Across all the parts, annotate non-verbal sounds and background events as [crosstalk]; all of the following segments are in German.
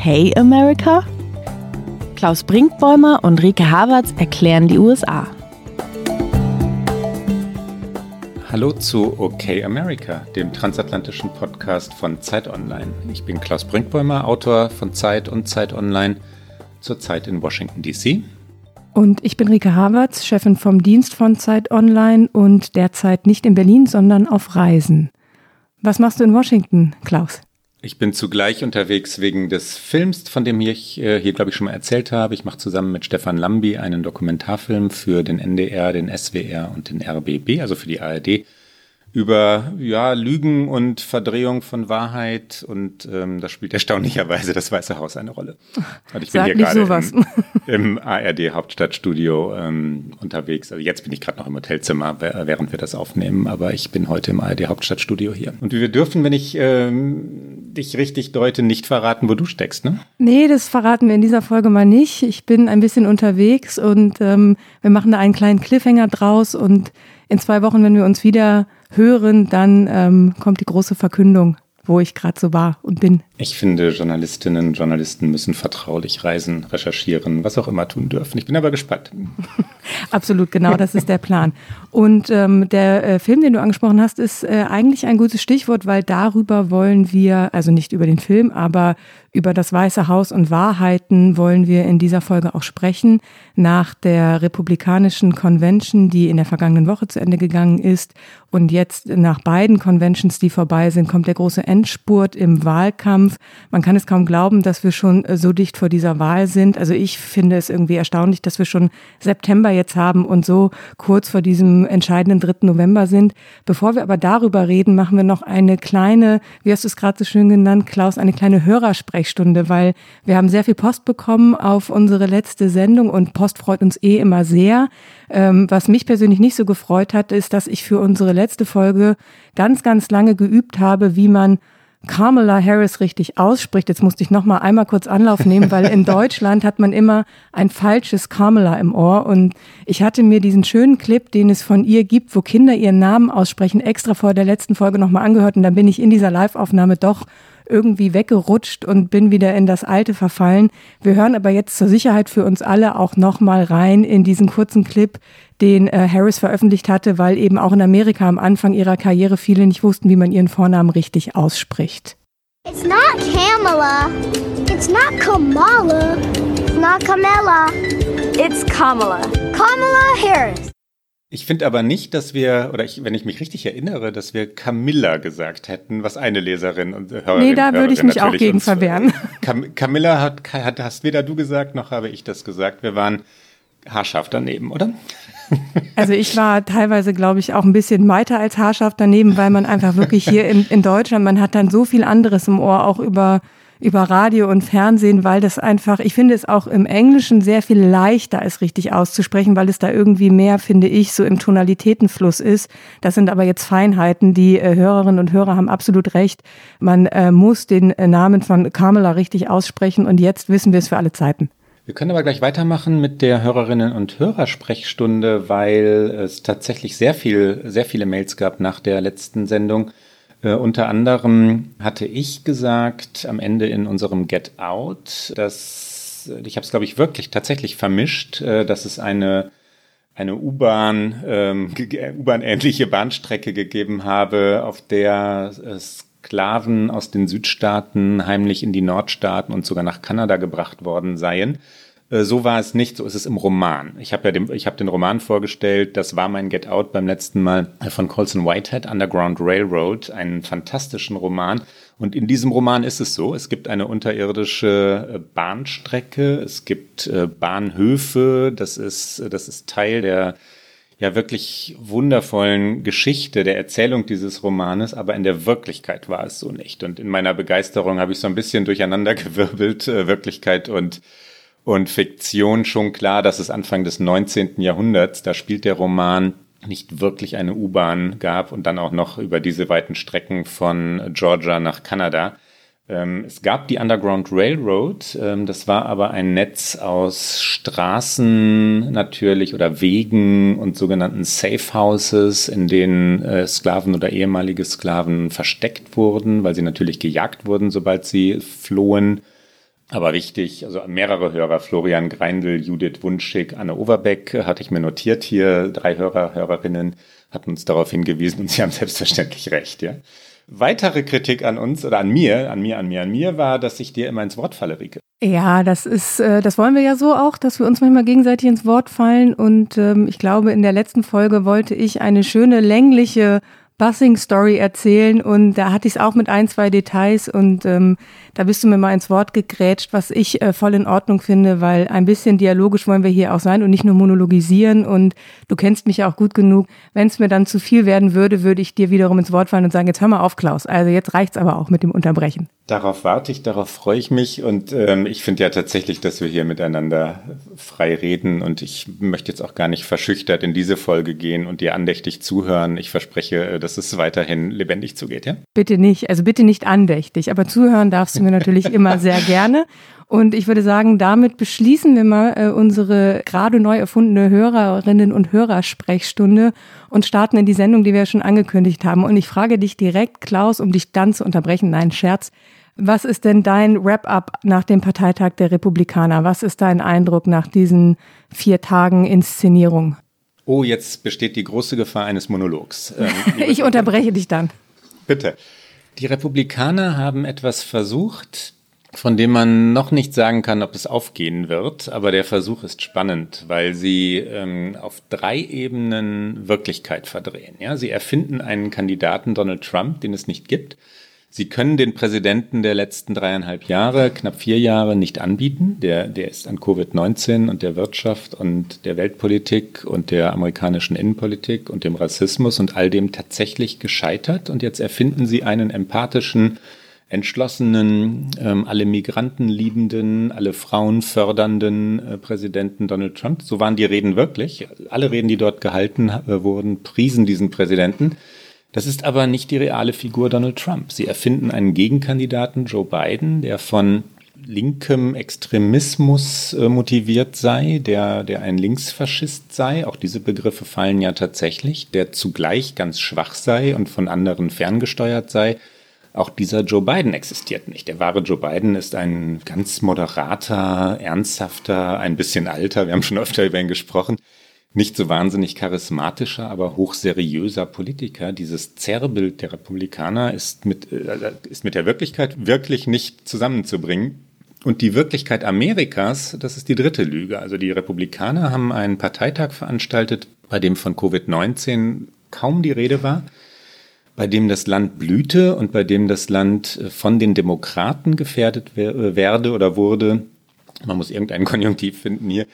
Okay America? Klaus Brinkbäumer und Rike Havertz erklären die USA. Hallo zu OK America, dem transatlantischen Podcast von Zeit Online. Ich bin Klaus Brinkbäumer, Autor von Zeit und Zeit Online, zurzeit in Washington, D.C. Und ich bin Rike Havertz, Chefin vom Dienst von Zeit Online und derzeit nicht in Berlin, sondern auf Reisen. Was machst du in Washington, Klaus? Ich bin zugleich unterwegs wegen des Films, von dem ich äh, hier, glaube ich, schon mal erzählt habe. Ich mache zusammen mit Stefan Lambi einen Dokumentarfilm für den NDR, den SWR und den RBB, also für die ARD, über ja, Lügen und Verdrehung von Wahrheit und ähm, da spielt erstaunlicherweise das Weiße Haus eine Rolle. Und ich bin Sag hier gerade im, im ARD Hauptstadtstudio ähm, unterwegs. Also jetzt bin ich gerade noch im Hotelzimmer, während wir das aufnehmen, aber ich bin heute im ARD Hauptstadtstudio hier. Und wir dürfen, wenn ich ähm, dich richtig deute, nicht verraten, wo du steckst, ne? Nee, das verraten wir in dieser Folge mal nicht. Ich bin ein bisschen unterwegs und ähm, wir machen da einen kleinen Cliffhanger draus und in zwei Wochen, wenn wir uns wieder hören, dann ähm, kommt die große Verkündung, wo ich gerade so war und bin. Ich finde, Journalistinnen und Journalisten müssen vertraulich reisen, recherchieren, was auch immer tun dürfen. Ich bin aber gespannt. [laughs] Absolut, genau, das ist der Plan. Und ähm, der äh, Film, den du angesprochen hast, ist äh, eigentlich ein gutes Stichwort, weil darüber wollen wir, also nicht über den Film, aber über das Weiße Haus und Wahrheiten wollen wir in dieser Folge auch sprechen. Nach der Republikanischen Convention, die in der vergangenen Woche zu Ende gegangen ist und jetzt nach beiden Conventions, die vorbei sind, kommt der große Endspurt im Wahlkampf. Man kann es kaum glauben, dass wir schon so dicht vor dieser Wahl sind. Also ich finde es irgendwie erstaunlich, dass wir schon September jetzt haben und so kurz vor diesem entscheidenden 3. November sind. Bevor wir aber darüber reden, machen wir noch eine kleine, wie hast du es gerade so schön genannt, Klaus, eine kleine Hörersprechstunde, weil wir haben sehr viel Post bekommen auf unsere letzte Sendung und Post freut uns eh immer sehr. Ähm, was mich persönlich nicht so gefreut hat, ist, dass ich für unsere letzte Folge ganz, ganz lange geübt habe, wie man Kamala Harris richtig ausspricht. Jetzt musste ich noch mal einmal kurz Anlauf nehmen, weil in [laughs] Deutschland hat man immer ein falsches Kamala im Ohr und ich hatte mir diesen schönen Clip, den es von ihr gibt, wo Kinder ihren Namen aussprechen, extra vor der letzten Folge noch mal angehört und dann bin ich in dieser Live-Aufnahme doch irgendwie weggerutscht und bin wieder in das Alte verfallen. Wir hören aber jetzt zur Sicherheit für uns alle auch noch mal rein in diesen kurzen Clip, den äh, Harris veröffentlicht hatte, weil eben auch in Amerika am Anfang ihrer Karriere viele nicht wussten, wie man ihren Vornamen richtig ausspricht. It's not Kamala. It's not Kamala. It's not Kamala. It's Kamala. Kamala Harris. Ich finde aber nicht, dass wir, oder ich, wenn ich mich richtig erinnere, dass wir Camilla gesagt hätten, was eine Leserin und Hörerin Nee, da würde ich mich auch gegen verwehren. [laughs] Cam Camilla hat, hat, hast weder du gesagt, noch habe ich das gesagt. Wir waren haarscharf daneben, oder? Also ich war teilweise, glaube ich, auch ein bisschen weiter als haarscharf daneben, weil man einfach wirklich hier in, in Deutschland, man hat dann so viel anderes im Ohr, auch über über Radio und Fernsehen, weil das einfach, ich finde es auch im Englischen sehr viel leichter ist, richtig auszusprechen, weil es da irgendwie mehr, finde ich, so im Tonalitätenfluss ist. Das sind aber jetzt Feinheiten. Die äh, Hörerinnen und Hörer haben absolut recht. Man äh, muss den äh, Namen von Carmela richtig aussprechen und jetzt wissen wir es für alle Zeiten. Wir können aber gleich weitermachen mit der Hörerinnen und Hörersprechstunde, weil es tatsächlich sehr viel, sehr viele Mails gab nach der letzten Sendung äh, unter anderem hatte ich gesagt am Ende in unserem Get Out, dass ich habe es glaube ich wirklich tatsächlich vermischt, äh, dass es eine eine U-Bahn, ähm, [laughs] U-Bahn-ähnliche Bahnstrecke gegeben habe, auf der Sklaven aus den Südstaaten heimlich in die Nordstaaten und sogar nach Kanada gebracht worden seien. Äh, so war es nicht, so ist es im Roman. Ich habe ja den, ich habe den Roman vorgestellt, das war mein Get Out beim letzten Mal von Colson Whitehead, Underground Railroad, einen fantastischen Roman. Und in diesem Roman ist es so, es gibt eine unterirdische äh, Bahnstrecke, es gibt äh, Bahnhöfe, das ist, das ist Teil der ja wirklich wundervollen Geschichte der Erzählung dieses Romanes, aber in der Wirklichkeit war es so nicht. Und in meiner Begeisterung habe ich so ein bisschen durcheinandergewirbelt, [laughs] Wirklichkeit und und Fiktion schon klar, dass es Anfang des 19. Jahrhunderts, da spielt der Roman nicht wirklich eine U-Bahn gab und dann auch noch über diese weiten Strecken von Georgia nach Kanada. Ähm, es gab die Underground Railroad, ähm, das war aber ein Netz aus Straßen natürlich oder Wegen und sogenannten Safe Houses, in denen äh, Sklaven oder ehemalige Sklaven versteckt wurden, weil sie natürlich gejagt wurden, sobald sie flohen aber wichtig, also mehrere Hörer, Florian Greindl, Judith Wunschig, Anne Overbeck, hatte ich mir notiert hier, drei Hörer, Hörerinnen hatten uns darauf hingewiesen und sie haben [laughs] selbstverständlich recht, ja. Weitere Kritik an uns oder an mir, an mir, an mir, an mir war, dass ich dir immer ins Wort falle, Rike. Ja, das ist, äh, das wollen wir ja so auch, dass wir uns manchmal gegenseitig ins Wort fallen. Und ähm, ich glaube, in der letzten Folge wollte ich eine schöne längliche Bussing-Story erzählen und da hatte ich es auch mit ein, zwei Details und ähm, da bist du mir mal ins Wort gegrätscht, was ich äh, voll in Ordnung finde, weil ein bisschen dialogisch wollen wir hier auch sein und nicht nur monologisieren und du kennst mich ja auch gut genug. Wenn es mir dann zu viel werden würde, würde ich dir wiederum ins Wort fallen und sagen, jetzt hör mal auf, Klaus. Also jetzt reicht's aber auch mit dem Unterbrechen. Darauf warte ich, darauf freue ich mich und ähm, ich finde ja tatsächlich, dass wir hier miteinander frei reden und ich möchte jetzt auch gar nicht verschüchtert in diese Folge gehen und dir andächtig zuhören. Ich verspreche, äh, dass es weiterhin lebendig zugeht, ja? Bitte nicht, also bitte nicht andächtig, aber zuhören darfst du mir natürlich [laughs] immer sehr gerne. Und ich würde sagen, damit beschließen wir mal äh, unsere gerade neu erfundene Hörerinnen und Hörersprechstunde und starten in die Sendung, die wir ja schon angekündigt haben. Und ich frage dich direkt, Klaus, um dich dann zu unterbrechen, nein, Scherz. Was ist denn dein Wrap-up nach dem Parteitag der Republikaner? Was ist dein Eindruck nach diesen vier Tagen Inszenierung? Oh, jetzt besteht die große Gefahr eines Monologs. Ähm, [laughs] ich unterbreche dich dann. Bitte. Die Republikaner haben etwas versucht, von dem man noch nicht sagen kann, ob es aufgehen wird, aber der Versuch ist spannend, weil sie ähm, auf drei Ebenen Wirklichkeit verdrehen. Ja, sie erfinden einen Kandidaten Donald Trump, den es nicht gibt. Sie können den Präsidenten der letzten dreieinhalb Jahre, knapp vier Jahre, nicht anbieten. Der, der ist an Covid-19 und der Wirtschaft und der Weltpolitik und der amerikanischen Innenpolitik und dem Rassismus und all dem tatsächlich gescheitert. Und jetzt erfinden Sie einen empathischen, entschlossenen, ähm, alle Migranten liebenden, alle Frauen fördernden äh, Präsidenten Donald Trump. So waren die Reden wirklich. Alle Reden, die dort gehalten äh, wurden, priesen diesen Präsidenten. Das ist aber nicht die reale Figur Donald Trump. Sie erfinden einen Gegenkandidaten, Joe Biden, der von linkem Extremismus äh, motiviert sei, der, der ein Linksfaschist sei, auch diese Begriffe fallen ja tatsächlich, der zugleich ganz schwach sei und von anderen ferngesteuert sei. Auch dieser Joe Biden existiert nicht. Der wahre Joe Biden ist ein ganz moderater, ernsthafter, ein bisschen alter, wir haben schon öfter über ihn gesprochen, nicht so wahnsinnig charismatischer, aber hochseriöser Politiker. Dieses Zerrbild der Republikaner ist mit, äh, ist mit der Wirklichkeit wirklich nicht zusammenzubringen. Und die Wirklichkeit Amerikas, das ist die dritte Lüge. Also die Republikaner haben einen Parteitag veranstaltet, bei dem von Covid-19 kaum die Rede war, bei dem das Land blühte und bei dem das Land von den Demokraten gefährdet werde oder wurde. Man muss irgendeinen [laughs] Konjunktiv finden hier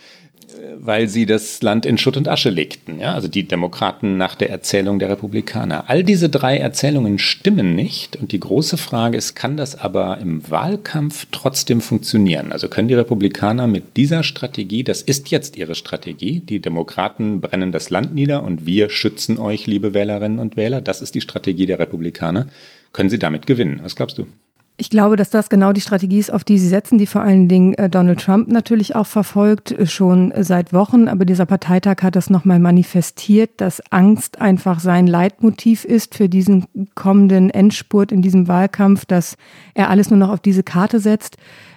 weil sie das Land in Schutt und Asche legten. Ja? Also die Demokraten nach der Erzählung der Republikaner. All diese drei Erzählungen stimmen nicht. Und die große Frage ist, kann das aber im Wahlkampf trotzdem funktionieren? Also können die Republikaner mit dieser Strategie, das ist jetzt ihre Strategie, die Demokraten brennen das Land nieder und wir schützen euch, liebe Wählerinnen und Wähler, das ist die Strategie der Republikaner, können sie damit gewinnen? Was glaubst du? Ich glaube, dass das genau die Strategie ist, auf die sie setzen, die vor allen Dingen äh, Donald Trump natürlich auch verfolgt, äh, schon seit Wochen. Aber dieser Parteitag hat das nochmal manifestiert, dass Angst einfach sein Leitmotiv ist für diesen kommenden Endspurt in diesem Wahlkampf, dass er alles nur noch auf diese Karte setzt.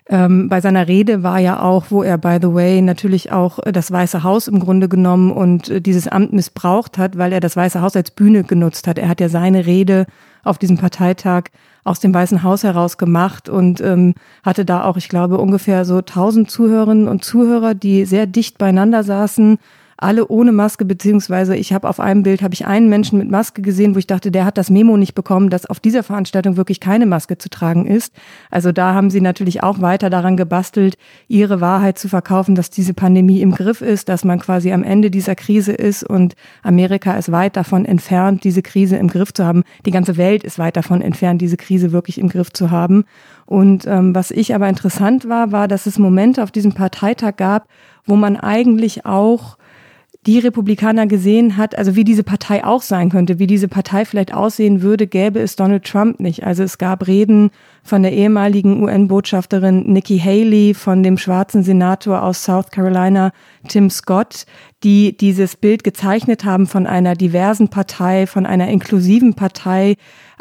Ähm, bei seiner Rede war ja auch, wo er, by the way, natürlich auch äh, das Weiße Haus im Grunde genommen und dieses Amt missbraucht hat, weil er das Weiße Haus als Bühne genutzt hat. Er hat ja seine Rede auf diesem Parteitag aus dem Weißen Haus heraus gemacht und ähm, hatte da auch, ich glaube, ungefähr so tausend Zuhörerinnen und Zuhörer, die sehr dicht beieinander saßen alle ohne Maske, beziehungsweise ich habe auf einem Bild, habe ich einen Menschen mit Maske gesehen, wo ich dachte, der hat das Memo nicht bekommen, dass auf dieser Veranstaltung wirklich keine Maske zu tragen ist. Also da haben sie natürlich auch weiter daran gebastelt, ihre Wahrheit zu verkaufen, dass diese Pandemie im Griff ist, dass man quasi am Ende dieser Krise ist und Amerika ist weit davon entfernt, diese Krise im Griff zu haben. Die ganze Welt ist weit davon entfernt, diese Krise wirklich im Griff zu haben. Und ähm, was ich aber interessant war, war, dass es Momente auf diesem Parteitag gab, wo man eigentlich auch die Republikaner gesehen hat, also wie diese Partei auch sein könnte, wie diese Partei vielleicht aussehen würde, gäbe es Donald Trump nicht. Also es gab Reden von der ehemaligen UN-Botschafterin Nikki Haley, von dem schwarzen Senator aus South Carolina, Tim Scott, die dieses Bild gezeichnet haben von einer diversen Partei, von einer inklusiven Partei,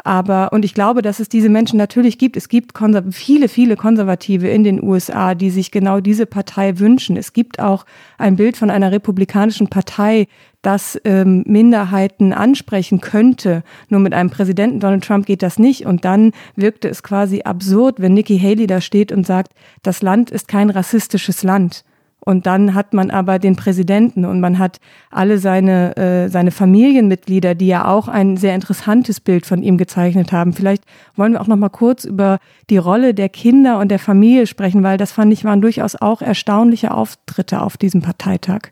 aber, und ich glaube, dass es diese Menschen natürlich gibt. Es gibt viele, viele Konservative in den USA, die sich genau diese Partei wünschen. Es gibt auch ein Bild von einer republikanischen Partei, das ähm, Minderheiten ansprechen könnte. Nur mit einem Präsidenten Donald Trump geht das nicht. Und dann wirkte es quasi absurd, wenn Nikki Haley da steht und sagt, das Land ist kein rassistisches Land. Und dann hat man aber den Präsidenten und man hat alle seine, äh, seine Familienmitglieder, die ja auch ein sehr interessantes Bild von ihm gezeichnet haben. Vielleicht wollen wir auch noch mal kurz über die Rolle der Kinder und der Familie sprechen, weil das fand ich waren durchaus auch erstaunliche Auftritte auf diesem Parteitag.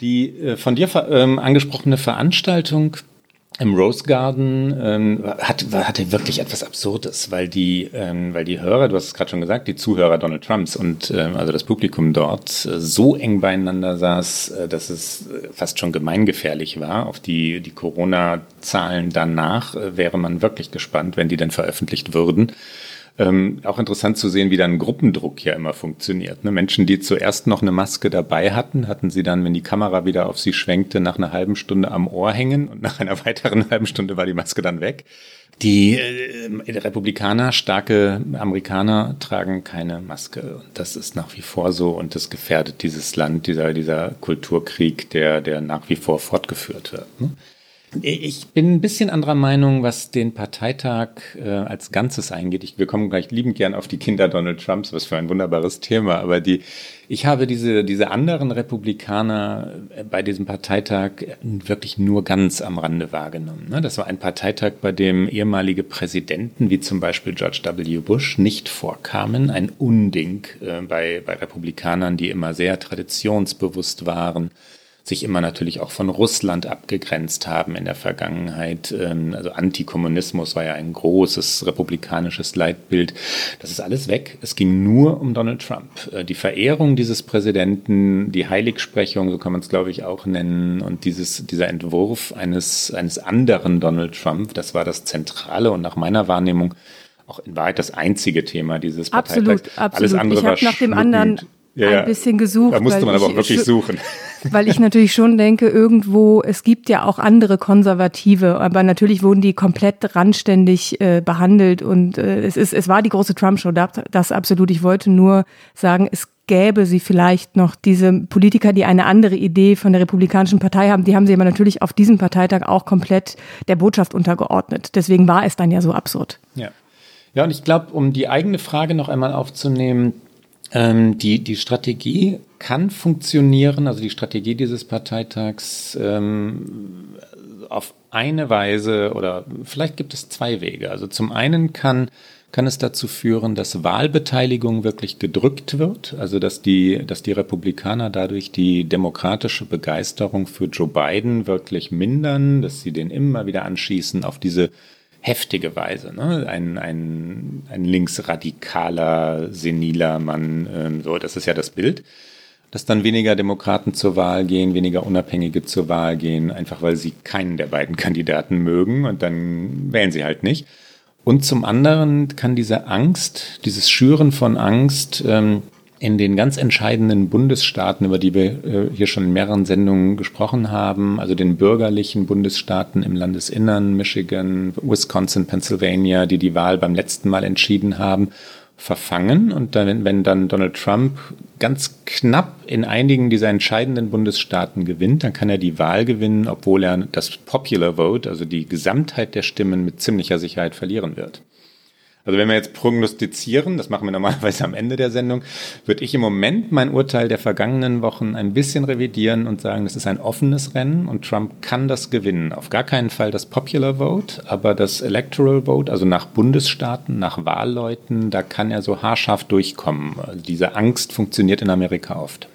Die äh, von dir ähm, angesprochene Veranstaltung im Rose Garden ähm, hat, hatte wirklich etwas Absurdes, weil die, ähm, weil die Hörer, du hast es gerade schon gesagt, die Zuhörer Donald Trumps und ähm, also das Publikum dort äh, so eng beieinander saß, äh, dass es äh, fast schon gemeingefährlich war. Auf die, die Corona-Zahlen danach äh, wäre man wirklich gespannt, wenn die dann veröffentlicht würden. Ähm, auch interessant zu sehen, wie dann Gruppendruck ja immer funktioniert. Ne? Menschen, die zuerst noch eine Maske dabei hatten, hatten sie dann, wenn die Kamera wieder auf sie schwenkte, nach einer halben Stunde am Ohr hängen und nach einer [laughs] weiteren halben Stunde war die Maske dann weg. Die äh, Republikaner, starke Amerikaner tragen keine Maske. Und das ist nach wie vor so und das gefährdet dieses Land, dieser, dieser Kulturkrieg, der, der nach wie vor fortgeführt wird. Ne? Ich bin ein bisschen anderer Meinung, was den Parteitag äh, als Ganzes eingeht. Ich, wir kommen gleich liebend gern auf die Kinder Donald Trumps, was für ein wunderbares Thema. Aber die, ich habe diese, diese anderen Republikaner äh, bei diesem Parteitag wirklich nur ganz am Rande wahrgenommen. Ne? Das war ein Parteitag, bei dem ehemalige Präsidenten wie zum Beispiel George W. Bush nicht vorkamen. Ein Unding äh, bei, bei Republikanern, die immer sehr traditionsbewusst waren sich immer natürlich auch von Russland abgegrenzt haben in der Vergangenheit. Ähm, also Antikommunismus war ja ein großes republikanisches Leitbild. Das ist alles weg. Es ging nur um Donald Trump. Äh, die Verehrung dieses Präsidenten, die Heiligsprechung, so kann man es glaube ich auch nennen, und dieses, dieser Entwurf eines, eines anderen Donald Trump, das war das Zentrale und nach meiner Wahrnehmung auch in Wahrheit das einzige Thema dieses Parteitags. Absolut, absolut. Alles andere ich habe nach dem anderen ja, ein bisschen gesucht. Da musste man aber auch wirklich suchen. [laughs] Weil ich natürlich schon denke, irgendwo, es gibt ja auch andere Konservative, aber natürlich wurden die komplett randständig äh, behandelt und äh, es ist, es war die große Trump-Show, das absolut. Ich wollte nur sagen, es gäbe sie vielleicht noch diese Politiker, die eine andere Idee von der Republikanischen Partei haben, die haben sie aber natürlich auf diesem Parteitag auch komplett der Botschaft untergeordnet. Deswegen war es dann ja so absurd. Ja. Ja, und ich glaube, um die eigene Frage noch einmal aufzunehmen, ähm, die, die Strategie kann funktionieren, also die Strategie dieses Parteitags ähm, auf eine Weise oder vielleicht gibt es zwei Wege. Also zum einen kann kann es dazu führen, dass Wahlbeteiligung wirklich gedrückt wird, also dass die, dass die Republikaner dadurch die demokratische Begeisterung für Joe Biden wirklich mindern, dass sie den immer wieder anschießen auf diese heftige Weise. Ne? Ein, ein, ein linksradikaler, seniler Mann, ähm, so, das ist ja das Bild. Dass dann weniger Demokraten zur Wahl gehen, weniger Unabhängige zur Wahl gehen, einfach weil sie keinen der beiden Kandidaten mögen und dann wählen sie halt nicht. Und zum anderen kann diese Angst, dieses Schüren von Angst, ähm, in den ganz entscheidenden Bundesstaaten, über die wir äh, hier schon in mehreren Sendungen gesprochen haben, also den bürgerlichen Bundesstaaten im Landesinnern, Michigan, Wisconsin, Pennsylvania, die die Wahl beim letzten Mal entschieden haben, verfangen. Und dann, wenn dann Donald Trump ganz knapp in einigen dieser entscheidenden Bundesstaaten gewinnt, dann kann er die Wahl gewinnen, obwohl er das Popular Vote, also die Gesamtheit der Stimmen, mit ziemlicher Sicherheit verlieren wird. Also wenn wir jetzt prognostizieren, das machen wir normalerweise am Ende der Sendung, würde ich im Moment mein Urteil der vergangenen Wochen ein bisschen revidieren und sagen, das ist ein offenes Rennen und Trump kann das gewinnen. Auf gar keinen Fall das Popular Vote, aber das Electoral Vote, also nach Bundesstaaten, nach Wahlleuten, da kann er so haarscharf durchkommen. Also diese Angst funktioniert in Amerika oft.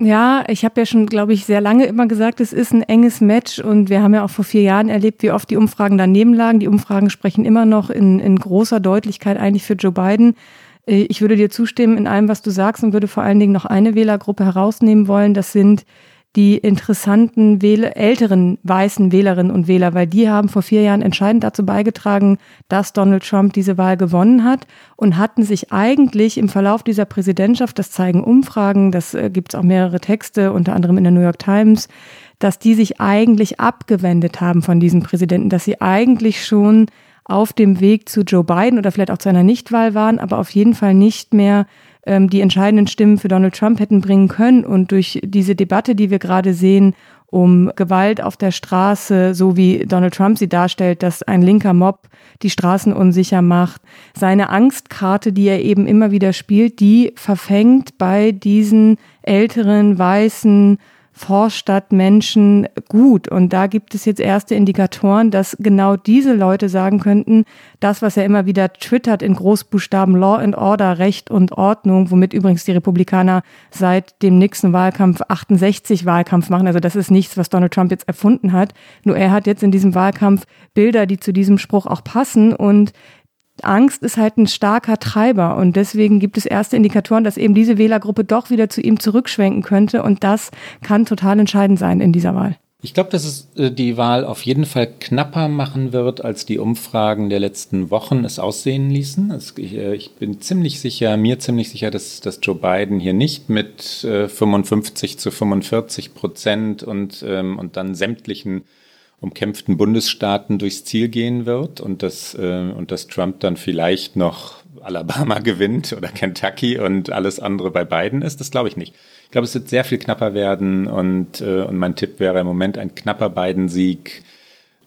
Ja, ich habe ja schon, glaube ich, sehr lange immer gesagt, es ist ein enges Match und wir haben ja auch vor vier Jahren erlebt, wie oft die Umfragen daneben lagen. Die Umfragen sprechen immer noch in, in großer Deutlichkeit eigentlich für Joe Biden. Äh, ich würde dir zustimmen in allem, was du sagst und würde vor allen Dingen noch eine Wählergruppe herausnehmen wollen. Das sind die interessanten Wähle, älteren weißen Wählerinnen und Wähler, weil die haben vor vier Jahren entscheidend dazu beigetragen, dass Donald Trump diese Wahl gewonnen hat und hatten sich eigentlich im Verlauf dieser Präsidentschaft, das zeigen Umfragen, das äh, gibt es auch mehrere Texte, unter anderem in der New York Times, dass die sich eigentlich abgewendet haben von diesem Präsidenten, dass sie eigentlich schon auf dem Weg zu Joe Biden oder vielleicht auch zu einer Nichtwahl waren, aber auf jeden Fall nicht mehr ähm, die entscheidenden Stimmen für Donald Trump hätten bringen können. Und durch diese Debatte, die wir gerade sehen, um Gewalt auf der Straße, so wie Donald Trump sie darstellt, dass ein linker Mob die Straßen unsicher macht. Seine Angstkarte, die er eben immer wieder spielt, die verfängt bei diesen älteren, weißen, Vorstadtmenschen gut. Und da gibt es jetzt erste Indikatoren, dass genau diese Leute sagen könnten, das, was er immer wieder twittert in Großbuchstaben Law and Order, Recht und Ordnung, womit übrigens die Republikaner seit dem Nixon-Wahlkampf 68 Wahlkampf machen. Also das ist nichts, was Donald Trump jetzt erfunden hat. Nur er hat jetzt in diesem Wahlkampf Bilder, die zu diesem Spruch auch passen und Angst ist halt ein starker Treiber und deswegen gibt es erste Indikatoren, dass eben diese Wählergruppe doch wieder zu ihm zurückschwenken könnte und das kann total entscheidend sein in dieser Wahl. Ich glaube, dass es äh, die Wahl auf jeden Fall knapper machen wird, als die Umfragen der letzten Wochen es aussehen ließen. Äh, ich bin ziemlich sicher, mir ziemlich sicher, dass, dass Joe Biden hier nicht mit 55 äh, zu 45 Prozent und, ähm, und dann sämtlichen umkämpften Bundesstaaten durchs Ziel gehen wird und dass, äh, und dass Trump dann vielleicht noch Alabama [laughs] gewinnt oder Kentucky und alles andere bei Biden ist, das glaube ich nicht. Ich glaube, es wird sehr viel knapper werden und, äh, und mein Tipp wäre im Moment ein knapper Biden-Sieg.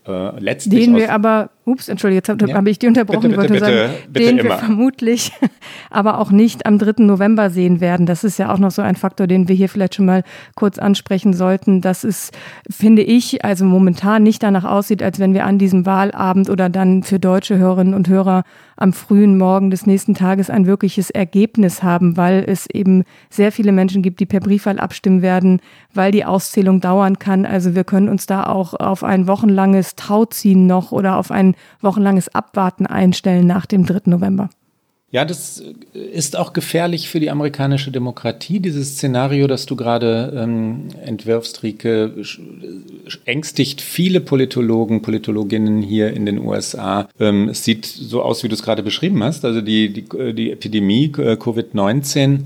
Äh, letztlich den wir aber Ups, entschuldige, jetzt habe ja. ich die unterbrochen. Bitte, bitte, wollte sagen, bitte, den immer. wir vermutlich [laughs] aber auch nicht am 3. November sehen werden. Das ist ja auch noch so ein Faktor, den wir hier vielleicht schon mal kurz ansprechen sollten. Dass es, finde ich, also momentan nicht danach aussieht, als wenn wir an diesem Wahlabend oder dann für deutsche Hörerinnen und Hörer am frühen Morgen des nächsten Tages ein wirkliches Ergebnis haben, weil es eben sehr viele Menschen gibt, die per Briefwahl abstimmen werden, weil die Auszählung dauern kann. Also wir können uns da auch auf ein wochenlanges Tauziehen noch oder auf ein wochenlanges Abwarten einstellen nach dem 3. November. Ja, das ist auch gefährlich für die amerikanische Demokratie. Dieses Szenario, das du gerade ähm, entwirfst, Rike, ängstigt viele Politologen, Politologinnen hier in den USA. Ähm, es sieht so aus, wie du es gerade beschrieben hast. Also die, die, die Epidemie äh, Covid-19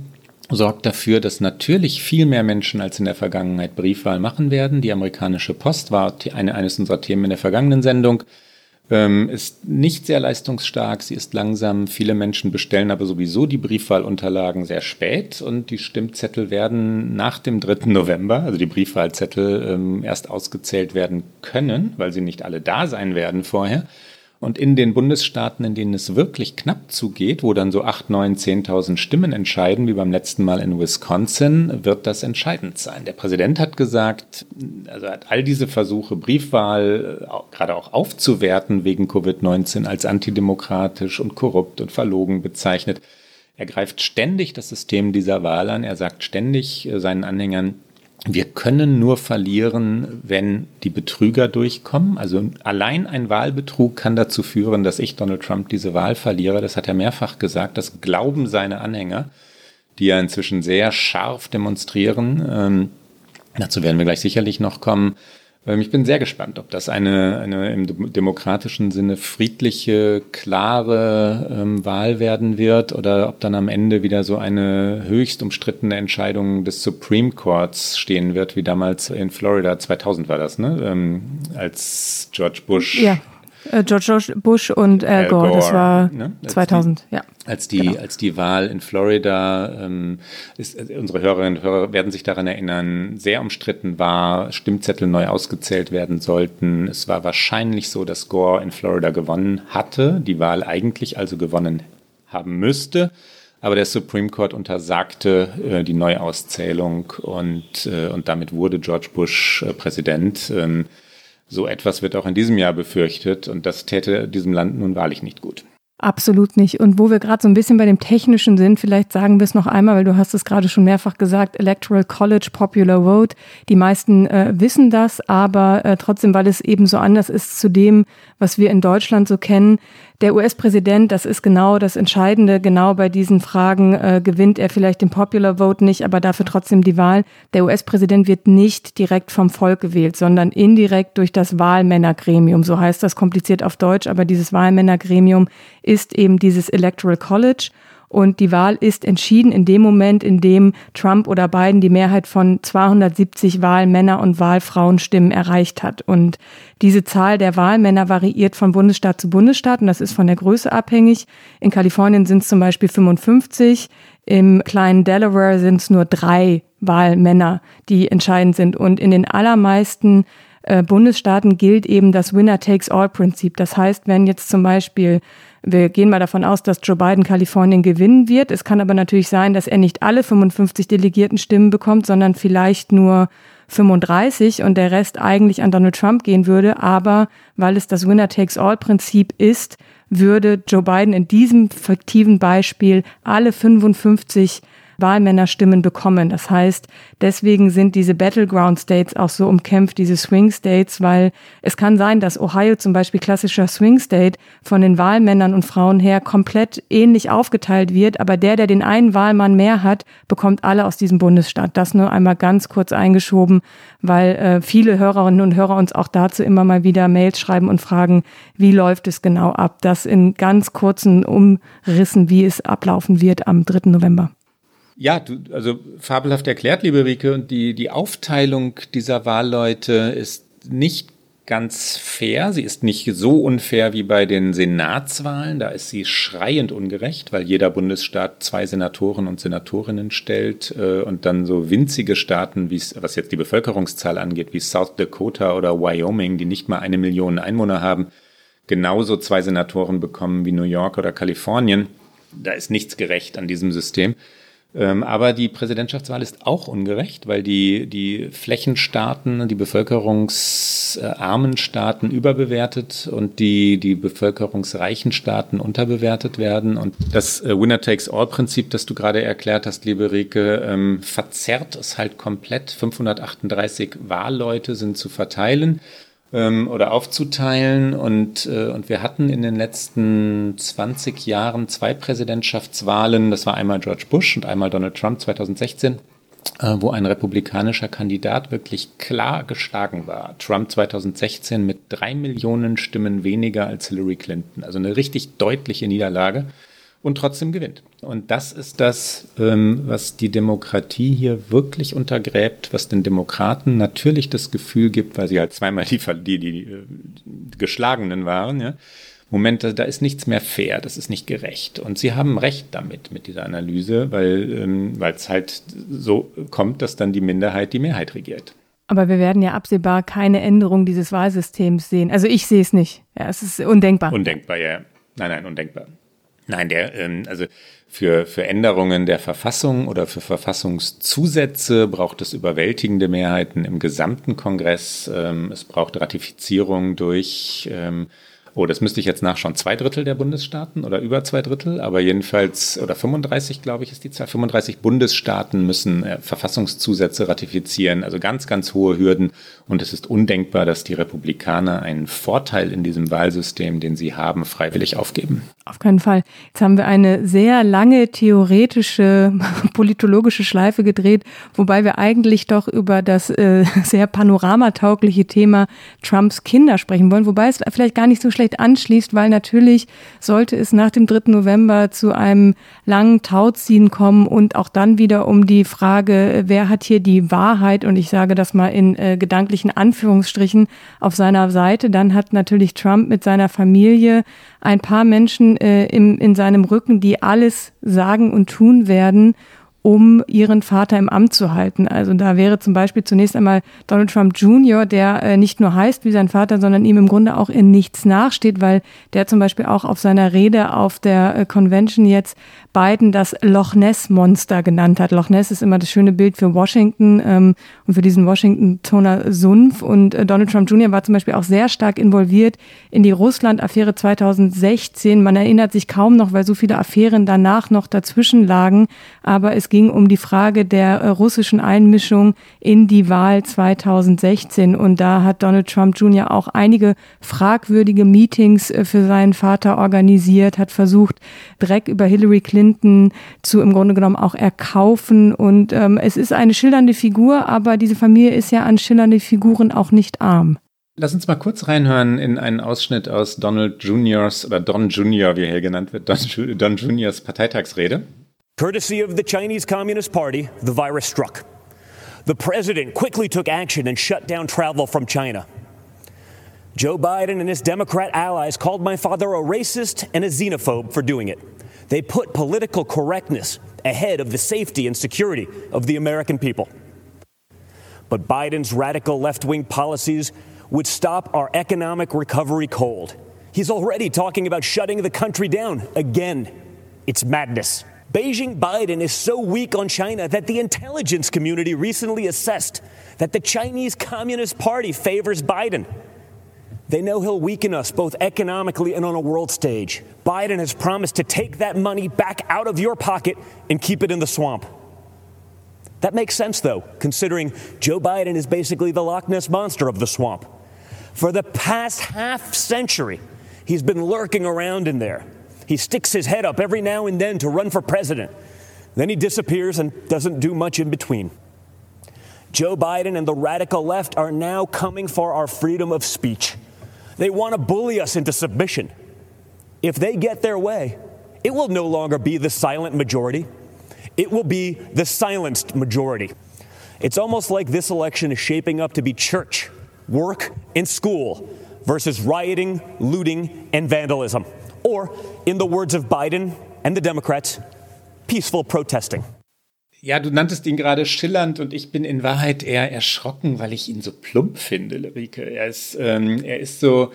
sorgt dafür, dass natürlich viel mehr Menschen als in der Vergangenheit Briefwahl machen werden. Die amerikanische Post war eine, eines unserer Themen in der vergangenen Sendung ähm, ist nicht sehr leistungsstark, sie ist langsam. Viele Menschen bestellen aber sowieso die Briefwahlunterlagen sehr spät und die Stimmzettel werden nach dem 3. November, also die Briefwahlzettel, ähm, erst ausgezählt werden können, weil sie nicht alle da sein werden vorher. Und in den Bundesstaaten, in denen es wirklich knapp zugeht, wo dann so 8, 9, 10.000 Stimmen entscheiden, wie beim letzten Mal in Wisconsin, wird das entscheidend sein. Der Präsident hat gesagt, also hat all diese Versuche, Briefwahl äh, gerade auch aufzuwerten wegen Covid-19 als antidemokratisch und korrupt und verlogen bezeichnet. Er greift ständig das System dieser Wahl an. Er sagt ständig äh, seinen Anhängern, wir können nur verlieren, wenn die Betrüger durchkommen. Also allein ein Wahlbetrug kann dazu führen, dass ich Donald Trump diese Wahl verliere. Das hat er mehrfach gesagt. Das glauben seine Anhänger, die ja inzwischen sehr scharf demonstrieren. Ähm, dazu werden wir gleich sicherlich noch kommen. Ähm, ich bin sehr gespannt, ob das eine, eine im demokratischen Sinne friedliche, klare ähm, Wahl werden wird oder ob dann am Ende wieder so eine höchst umstrittene Entscheidung des Supreme Courts stehen wird, wie damals in Florida 2000 war das, ne? Ähm, als George Bush ja. Äh, George Bush und Al Gore, Gore das war ne? 2000, die, ja. Als die, genau. als die Wahl in Florida, ähm, ist, äh, unsere Hörerinnen und Hörer werden sich daran erinnern, sehr umstritten war, Stimmzettel neu ausgezählt werden sollten. Es war wahrscheinlich so, dass Gore in Florida gewonnen hatte, die Wahl eigentlich also gewonnen haben müsste. Aber der Supreme Court untersagte äh, die Neuauszählung und, äh, und damit wurde George Bush äh, Präsident. Ähm, so etwas wird auch in diesem Jahr befürchtet und das täte diesem Land nun wahrlich nicht gut. Absolut nicht. Und wo wir gerade so ein bisschen bei dem Technischen sind, vielleicht sagen wir es noch einmal, weil du hast es gerade schon mehrfach gesagt, Electoral College Popular Vote. Die meisten äh, wissen das, aber äh, trotzdem, weil es eben so anders ist zu dem, was wir in Deutschland so kennen. Der US-Präsident, das ist genau das Entscheidende, genau bei diesen Fragen äh, gewinnt er vielleicht den Popular Vote nicht, aber dafür trotzdem die Wahl. Der US-Präsident wird nicht direkt vom Volk gewählt, sondern indirekt durch das Wahlmännergremium. So heißt das kompliziert auf Deutsch, aber dieses Wahlmännergremium ist eben dieses Electoral College. Und die Wahl ist entschieden in dem Moment, in dem Trump oder Biden die Mehrheit von 270 Wahlmänner- und Wahlfrauenstimmen erreicht hat. Und diese Zahl der Wahlmänner variiert von Bundesstaat zu Bundesstaat und das ist von der Größe abhängig. In Kalifornien sind es zum Beispiel 55, im kleinen Delaware sind es nur drei Wahlmänner, die entscheidend sind. Und in den allermeisten äh, Bundesstaaten gilt eben das Winner-Takes-All-Prinzip. Das heißt, wenn jetzt zum Beispiel wir gehen mal davon aus, dass Joe Biden Kalifornien gewinnen wird. Es kann aber natürlich sein, dass er nicht alle 55 Delegierten Stimmen bekommt, sondern vielleicht nur 35 und der Rest eigentlich an Donald Trump gehen würde. Aber weil es das Winner-Takes-All-Prinzip ist, würde Joe Biden in diesem fiktiven Beispiel alle 55 Wahlmännerstimmen bekommen. Das heißt, deswegen sind diese Battleground States auch so umkämpft, diese Swing States, weil es kann sein, dass Ohio zum Beispiel klassischer Swing State von den Wahlmännern und Frauen her komplett ähnlich aufgeteilt wird, aber der, der den einen Wahlmann mehr hat, bekommt alle aus diesem Bundesstaat. Das nur einmal ganz kurz eingeschoben, weil äh, viele Hörerinnen und Hörer uns auch dazu immer mal wieder Mails schreiben und fragen, wie läuft es genau ab? Das in ganz kurzen Umrissen, wie es ablaufen wird am 3. November. Ja, du, also fabelhaft erklärt, liebe Rike, und die, die Aufteilung dieser Wahlleute ist nicht ganz fair. Sie ist nicht so unfair wie bei den Senatswahlen. Da ist sie schreiend ungerecht, weil jeder Bundesstaat zwei Senatoren und Senatorinnen stellt äh, und dann so winzige Staaten, was jetzt die Bevölkerungszahl angeht, wie South Dakota oder Wyoming, die nicht mal eine Million Einwohner haben, genauso zwei Senatoren bekommen wie New York oder Kalifornien. Da ist nichts gerecht an diesem System. Ähm, aber die Präsidentschaftswahl ist auch ungerecht, weil die, die Flächenstaaten, die bevölkerungsarmen Staaten überbewertet und die, die bevölkerungsreichen Staaten unterbewertet werden. Und das äh, Winner-Takes-All-Prinzip, das du gerade erklärt hast, liebe Rike, ähm, verzerrt es halt komplett. 538 Wahlleute sind zu verteilen ähm, oder aufzuteilen. Und, äh, und wir hatten in den letzten 20 Jahren zwei Präsidentschaftswahlen. Das war einmal George Bush und einmal Donald Trump 2016 äh, wo ein republikanischer Kandidat wirklich klar geschlagen war. Trump 2016 mit drei Millionen Stimmen weniger als Hillary Clinton. Also eine richtig deutliche Niederlage und trotzdem gewinnt. Und das ist das, ähm, was die Demokratie hier wirklich untergräbt, was den Demokraten natürlich das Gefühl gibt, weil sie halt zweimal die, die, die, die Geschlagenen waren, ja. Moment, da, da ist nichts mehr fair, das ist nicht gerecht. Und sie haben recht damit, mit dieser Analyse, weil ähm, es halt so kommt, dass dann die Minderheit die Mehrheit regiert. Aber wir werden ja absehbar keine Änderung dieses Wahlsystems sehen. Also ich sehe es nicht. Ja, es ist undenkbar. Undenkbar, ja. Nein, nein, undenkbar. Nein, der, ähm, also für, für Änderungen der Verfassung oder für Verfassungszusätze braucht es überwältigende Mehrheiten im gesamten Kongress. Ähm, es braucht Ratifizierung durch ähm, oh, das müsste ich jetzt nachschauen, zwei Drittel der Bundesstaaten oder über zwei Drittel, aber jedenfalls, oder 35, glaube ich, ist die Zahl, 35 Bundesstaaten müssen äh, Verfassungszusätze ratifizieren, also ganz, ganz hohe Hürden. Und es ist undenkbar, dass die Republikaner einen Vorteil in diesem Wahlsystem, den sie haben, freiwillig aufgeben. Auf keinen Fall. Jetzt haben wir eine sehr lange theoretische, [laughs] politologische Schleife gedreht, wobei wir eigentlich doch über das äh, [laughs] sehr panoramataugliche Thema Trumps Kinder sprechen wollen, wobei es vielleicht gar nicht so schlecht anschließt, weil natürlich sollte es nach dem 3. November zu einem langen Tauziehen kommen und auch dann wieder um die Frage, wer hat hier die Wahrheit und ich sage das mal in äh, gedanklichen Anführungsstrichen auf seiner Seite, dann hat natürlich Trump mit seiner Familie ein paar Menschen äh, im, in seinem Rücken, die alles sagen und tun werden, um ihren Vater im Amt zu halten. Also da wäre zum Beispiel zunächst einmal Donald Trump Jr., der äh, nicht nur heißt wie sein Vater, sondern ihm im Grunde auch in nichts nachsteht, weil der zum Beispiel auch auf seiner Rede auf der äh, Convention jetzt Biden das Loch Ness Monster genannt hat. Loch Ness ist immer das schöne Bild für Washington ähm, und für diesen Washingtoner Sumpf. Und äh, Donald Trump Jr. war zum Beispiel auch sehr stark involviert in die Russland-Affäre 2016. Man erinnert sich kaum noch, weil so viele Affären danach noch dazwischen lagen. Aber es ging um die Frage der äh, russischen Einmischung in die Wahl 2016. Und da hat Donald Trump Jr. auch einige fragwürdige Meetings äh, für seinen Vater organisiert, hat versucht, Dreck über Hillary Clinton zu im Grunde genommen auch erkaufen. Und ähm, es ist eine schillernde Figur, aber diese Familie ist ja an schillernde Figuren auch nicht arm. Lass uns mal kurz reinhören in einen Ausschnitt aus Donald Juniors oder Don Junior, wie er hier genannt wird, Don, Don Juniors Parteitagsrede. Courtesy of the Chinese Communist Party, the virus struck. The president quickly took action and shut down travel from China. Joe Biden and his Democrat allies called my father a racist and a xenophobe for doing it. They put political correctness ahead of the safety and security of the American people. But Biden's radical left wing policies would stop our economic recovery cold. He's already talking about shutting the country down again. It's madness. Beijing Biden is so weak on China that the intelligence community recently assessed that the Chinese Communist Party favors Biden. They know he'll weaken us both economically and on a world stage. Biden has promised to take that money back out of your pocket and keep it in the swamp. That makes sense, though, considering Joe Biden is basically the Loch Ness monster of the swamp. For the past half century, he's been lurking around in there. He sticks his head up every now and then to run for president. Then he disappears and doesn't do much in between. Joe Biden and the radical left are now coming for our freedom of speech. They want to bully us into submission. If they get their way, it will no longer be the silent majority. It will be the silenced majority. It's almost like this election is shaping up to be church work, and school versus rioting, looting, and vandalism. Or, in the words of Biden and the Democrats, peaceful protesting. Ja, du nanntest ihn gerade schillernd und ich bin in Wahrheit eher erschrocken, weil ich ihn so plump finde, Lerike. Er ist, ähm, er ist so,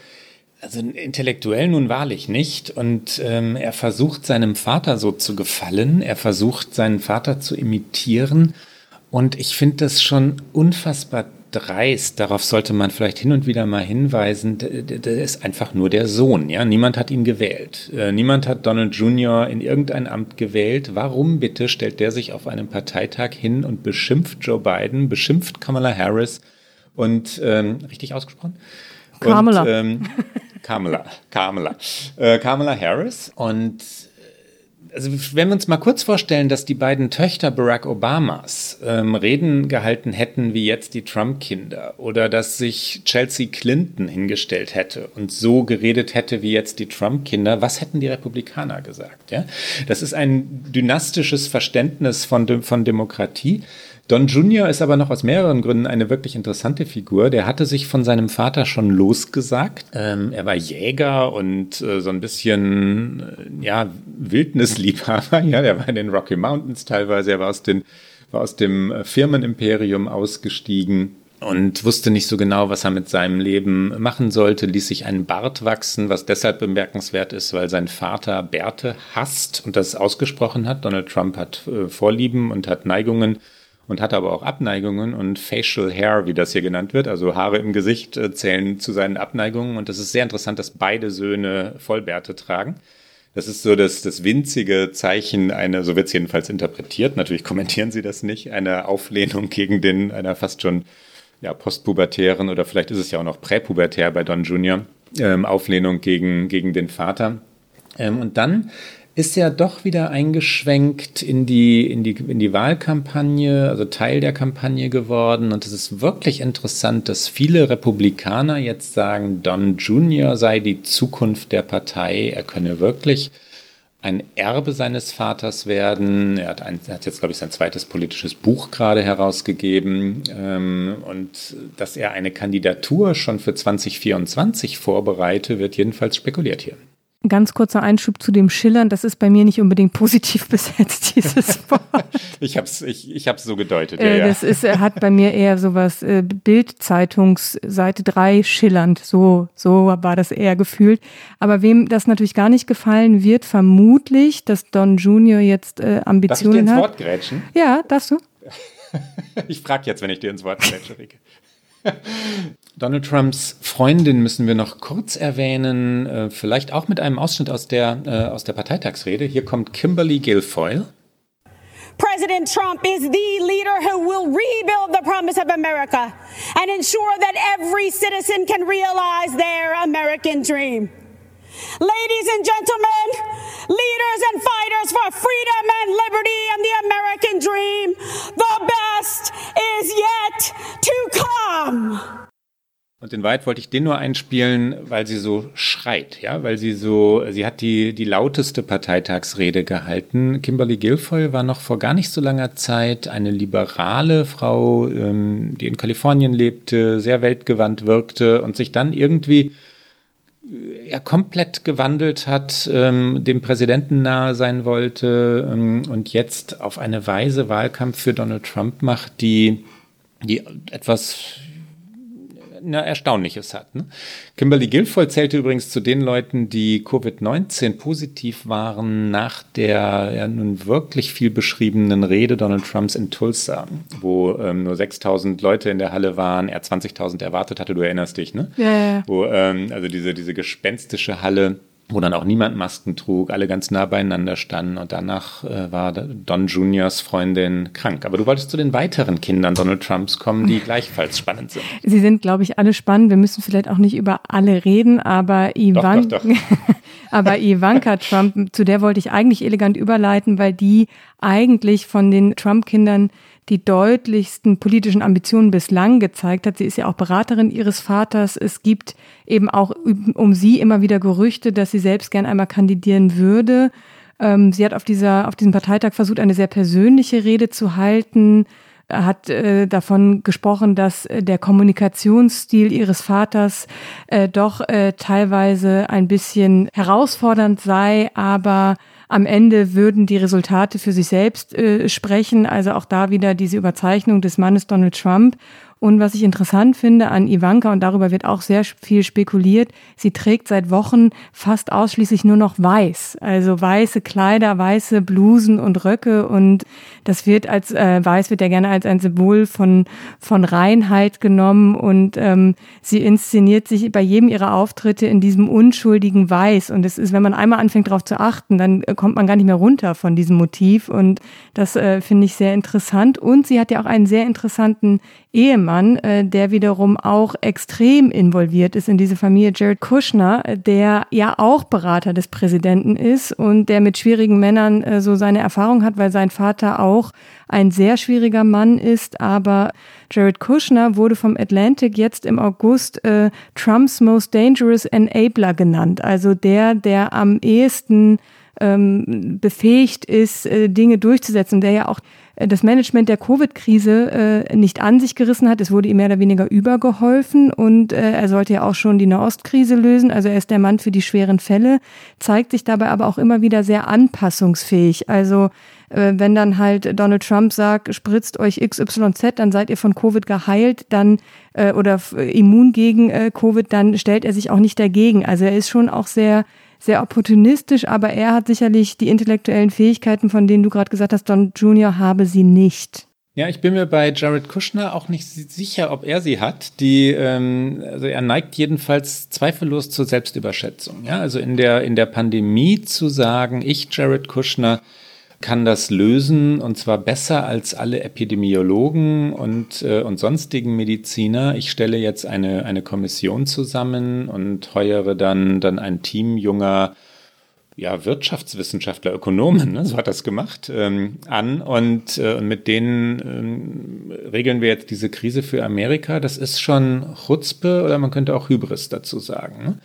also intellektuell nun wahrlich nicht. Und ähm, er versucht seinem Vater so zu gefallen. Er versucht seinen Vater zu imitieren. Und ich finde das schon unfassbar dreist, darauf sollte man vielleicht hin und wieder mal hinweisen, der ist einfach nur der Sohn. Ja? Niemand hat ihn gewählt. Äh, niemand hat Donald Jr. in irgendein Amt gewählt. Warum bitte stellt der sich auf einem Parteitag hin und beschimpft Joe Biden, beschimpft Kamala Harris und ähm, richtig ausgesprochen? Kamala. Und, ähm, [laughs] Kamala, Kamala, äh, Kamala Harris und also wenn wir uns mal kurz vorstellen, dass die beiden Töchter Barack Obamas ähm, Reden gehalten hätten wie jetzt die Trump-Kinder oder dass sich Chelsea Clinton hingestellt hätte und so geredet hätte wie jetzt die Trump-Kinder, was hätten die Republikaner gesagt? Ja? Das ist ein dynastisches Verständnis von, von Demokratie. Don Jr. ist aber noch aus mehreren Gründen eine wirklich interessante Figur. Der hatte sich von seinem Vater schon losgesagt. Ähm, er war Jäger und äh, so ein bisschen, äh, ja, Wildnisliebhaber. [laughs] Ja, der war in den Rocky Mountains teilweise. Er war aus, den, war aus dem äh, Firmenimperium ausgestiegen und wusste nicht so genau, was er mit seinem Leben machen sollte, ließ sich einen Bart wachsen, was deshalb bemerkenswert ist, weil sein Vater Bärte hasst und das ausgesprochen hat. Donald Trump hat äh, Vorlieben und hat Neigungen und hat aber auch Abneigungen und Facial Hair, wie das hier genannt wird, also Haare im Gesicht äh, zählen zu seinen Abneigungen und das ist sehr interessant, dass beide Söhne Vollbärte tragen. Das ist so das, das winzige Zeichen einer, so wird es jedenfalls interpretiert, natürlich kommentieren sie das nicht, einer Auflehnung gegen den, einer fast schon ja, postpubertären oder vielleicht ist es ja auch noch präpubertär bei Don Junior, ähm, Auflehnung gegen, gegen den Vater. Ähm, und dann ist ja doch wieder eingeschwenkt in die, in die, in die Wahlkampagne, also Teil der Kampagne geworden. Und es ist wirklich interessant, dass viele Republikaner jetzt sagen, Don Jr. sei die Zukunft der Partei. Er könne wirklich ein Erbe seines Vaters werden. Er hat, ein, er hat jetzt, glaube ich, sein zweites politisches Buch gerade herausgegeben. Ähm, und dass er eine Kandidatur schon für 2024 vorbereite, wird jedenfalls spekuliert hier. Ganz kurzer Einschub zu dem Schillern, das ist bei mir nicht unbedingt [laughs] positiv besetzt, dieses [laughs] Wort. ich habe es ich, ich hab's so gedeutet. Äh, ja, das ist, hat bei mir eher sowas, äh, Bild-Zeitungs, Seite 3, schillernd, so, so war das eher gefühlt. Aber wem das natürlich gar nicht gefallen wird, vermutlich, dass Don Junior jetzt äh, Ambitionen Darf ich dir ins hat. Wort grätschen? Ja, darfst du. [laughs] ich frage jetzt, wenn ich dir ins Wort grätsche, Rike. Donald Trumps Freundin müssen wir noch kurz erwähnen, äh, vielleicht auch mit einem Ausschnitt aus der, äh, aus der Parteitagsrede. Hier kommt Kimberly Guilfoyle. President Trump is the leader who will rebuild the promise of America and ensure that every citizen can realize their American dream. Ladies and gentlemen, leaders and fighters for freedom and liberty and the American dream, the best is yet to come. Und in Wahrheit wollte ich den nur einspielen, weil sie so schreit, ja, weil sie so, sie hat die, die lauteste Parteitagsrede gehalten. Kimberly Guilfoyle war noch vor gar nicht so langer Zeit eine liberale Frau, ähm, die in Kalifornien lebte, sehr weltgewandt wirkte und sich dann irgendwie ja, komplett gewandelt hat, ähm, dem Präsidenten nahe sein wollte ähm, und jetzt auf eine Weise Wahlkampf für Donald Trump macht, die, die etwas na, Erstaunliches hat. Ne? Kimberly Guilfoyle zählte übrigens zu den Leuten, die Covid-19 positiv waren nach der ja nun wirklich viel beschriebenen Rede Donald Trumps in Tulsa, wo ähm, nur 6000 Leute in der Halle waren, er 20.000 erwartet hatte, du erinnerst dich, ne? Ja, ja, ja. Wo, ähm, also diese, diese gespenstische Halle wo dann auch niemand Masken trug, alle ganz nah beieinander standen und danach äh, war Don Juniors Freundin krank. Aber du wolltest zu den weiteren Kindern Donald Trumps kommen, die gleichfalls spannend sind. Sie sind, glaube ich, alle spannend. Wir müssen vielleicht auch nicht über alle reden, aber Ivanka, doch, doch, [laughs] doch. aber Ivanka Trump, zu der wollte ich eigentlich elegant überleiten, weil die eigentlich von den Trump-Kindern die deutlichsten politischen Ambitionen bislang gezeigt hat. Sie ist ja auch Beraterin ihres Vaters. Es gibt eben auch um sie immer wieder Gerüchte, dass sie selbst gern einmal kandidieren würde. Ähm, sie hat auf dieser, auf diesem Parteitag versucht, eine sehr persönliche Rede zu halten, hat äh, davon gesprochen, dass äh, der Kommunikationsstil ihres Vaters äh, doch äh, teilweise ein bisschen herausfordernd sei, aber am Ende würden die Resultate für sich selbst äh, sprechen. Also auch da wieder diese Überzeichnung des Mannes Donald Trump. Und was ich interessant finde an Ivanka, und darüber wird auch sehr viel spekuliert, sie trägt seit Wochen fast ausschließlich nur noch weiß. Also weiße Kleider, weiße Blusen und Röcke. Und das wird als, äh, weiß wird ja gerne als ein Symbol von, von Reinheit genommen. Und ähm, sie inszeniert sich bei jedem ihrer Auftritte in diesem unschuldigen Weiß. Und es ist, wenn man einmal anfängt darauf zu achten, dann kommt man gar nicht mehr runter von diesem Motiv. Und das äh, finde ich sehr interessant. Und sie hat ja auch einen sehr interessanten Ehemann, äh, der wiederum auch extrem involviert ist in diese Familie, Jared Kushner, der ja auch Berater des Präsidenten ist und der mit schwierigen Männern äh, so seine Erfahrung hat, weil sein Vater auch ein sehr schwieriger Mann ist. Aber Jared Kushner wurde vom Atlantic jetzt im August äh, Trumps Most Dangerous Enabler genannt. Also der, der am ehesten ähm, befähigt ist, äh, Dinge durchzusetzen, der ja auch äh, das Management der Covid-Krise äh, nicht an sich gerissen hat. Es wurde ihm mehr oder weniger übergeholfen und äh, er sollte ja auch schon die Nahostkrise lösen. Also er ist der Mann für die schweren Fälle, zeigt sich dabei aber auch immer wieder sehr anpassungsfähig. Also äh, wenn dann halt Donald Trump sagt, spritzt euch XYZ, dann seid ihr von Covid geheilt, dann äh, oder immun gegen äh, Covid, dann stellt er sich auch nicht dagegen. Also er ist schon auch sehr sehr opportunistisch, aber er hat sicherlich die intellektuellen Fähigkeiten, von denen du gerade gesagt hast, Don Junior habe sie nicht. Ja, ich bin mir bei Jared Kushner auch nicht sicher, ob er sie hat. Die, ähm, also er neigt jedenfalls zweifellos zur Selbstüberschätzung. Ja, also in der in der Pandemie zu sagen, ich Jared Kushner kann das lösen und zwar besser als alle Epidemiologen und, äh, und sonstigen Mediziner. Ich stelle jetzt eine, eine Kommission zusammen und heuere dann, dann ein Team junger ja, Wirtschaftswissenschaftler, Ökonomen, ne, so hat das gemacht, ähm, an und, äh, und mit denen ähm, regeln wir jetzt diese Krise für Amerika. Das ist schon Chutzpe oder man könnte auch Hybris dazu sagen. Ne?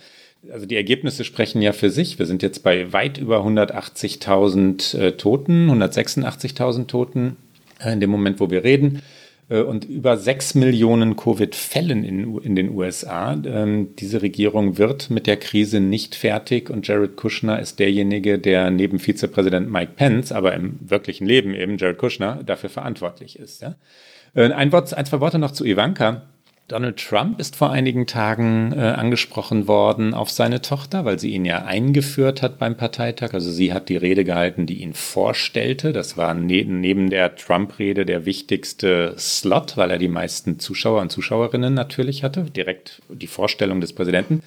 Also die Ergebnisse sprechen ja für sich. Wir sind jetzt bei weit über 180.000 äh, Toten, 186.000 Toten äh, in dem Moment, wo wir reden. Äh, und über 6 Millionen Covid-Fällen in, in den USA. Ähm, diese Regierung wird mit der Krise nicht fertig und Jared Kushner ist derjenige, der neben Vizepräsident Mike Pence, aber im wirklichen Leben eben Jared Kushner, dafür verantwortlich ist. Ja? Äh, ein, Wort, ein, zwei Worte noch zu Ivanka. Donald Trump ist vor einigen Tagen äh, angesprochen worden auf seine Tochter, weil sie ihn ja eingeführt hat beim Parteitag. Also sie hat die Rede gehalten, die ihn vorstellte. Das war ne neben der Trump-Rede der wichtigste Slot, weil er die meisten Zuschauer und Zuschauerinnen natürlich hatte. Direkt die Vorstellung des Präsidenten.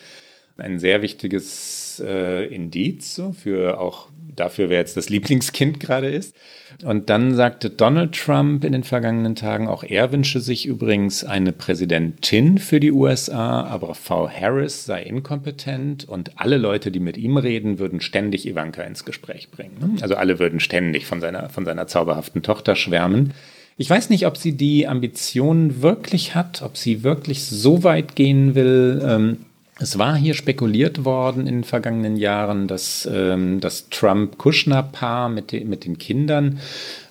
Ein sehr wichtiges äh, Indiz so, für auch dafür, wer jetzt das Lieblingskind gerade ist. Und dann sagte Donald Trump in den vergangenen Tagen, auch er wünsche sich übrigens eine Präsidentin für die USA, aber Frau Harris sei inkompetent und alle Leute, die mit ihm reden, würden ständig Ivanka ins Gespräch bringen. Also alle würden ständig von seiner, von seiner zauberhaften Tochter schwärmen. Ich weiß nicht, ob sie die Ambitionen wirklich hat, ob sie wirklich so weit gehen will. Ähm, es war hier spekuliert worden in den vergangenen Jahren, dass ähm, das Trump-Kushner-Paar mit, de mit den Kindern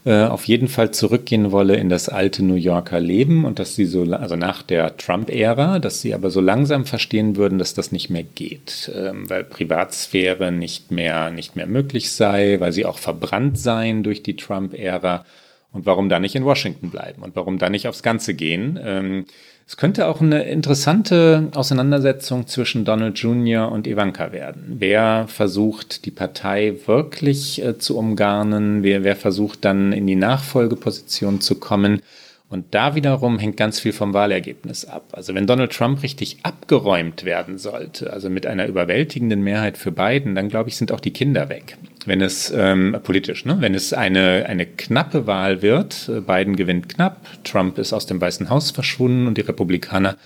äh, auf jeden Fall zurückgehen wolle in das alte New Yorker Leben und dass sie so, also nach der Trump-Ära, dass sie aber so langsam verstehen würden, dass das nicht mehr geht, ähm, weil Privatsphäre nicht mehr, nicht mehr möglich sei, weil sie auch verbrannt seien durch die Trump-Ära. Und warum da nicht in Washington bleiben und warum da nicht aufs Ganze gehen? Ähm, es könnte auch eine interessante Auseinandersetzung zwischen Donald Jr. und Ivanka werden. Wer versucht, die Partei wirklich äh, zu umgarnen? Wer, wer versucht dann in die Nachfolgeposition zu kommen? Und da wiederum hängt ganz viel vom Wahlergebnis ab. Also wenn Donald Trump richtig abgeräumt werden sollte, also mit einer überwältigenden Mehrheit für Biden, dann glaube ich, sind auch die Kinder weg. Wenn es ähm, politisch, ne? wenn es eine, eine knappe Wahl wird, äh, Biden gewinnt knapp, Trump ist aus dem Weißen Haus verschwunden und die Republikaner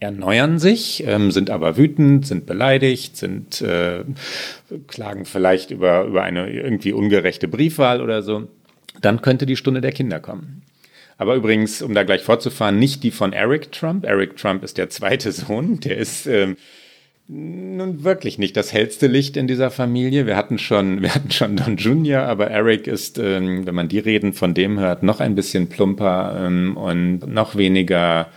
erneuern sich, ähm, sind aber wütend, sind beleidigt, sind äh, klagen vielleicht über, über eine irgendwie ungerechte Briefwahl oder so, dann könnte die Stunde der Kinder kommen. Aber übrigens, um da gleich fortzufahren, nicht die von Eric Trump. Eric Trump ist der zweite [laughs] Sohn. Der ist ähm, nun wirklich nicht das hellste Licht in dieser Familie. Wir hatten schon, [laughs] wir hatten schon Don Jr., aber Eric ist, ähm, wenn man die Reden von dem hört, noch ein bisschen plumper ähm, und noch weniger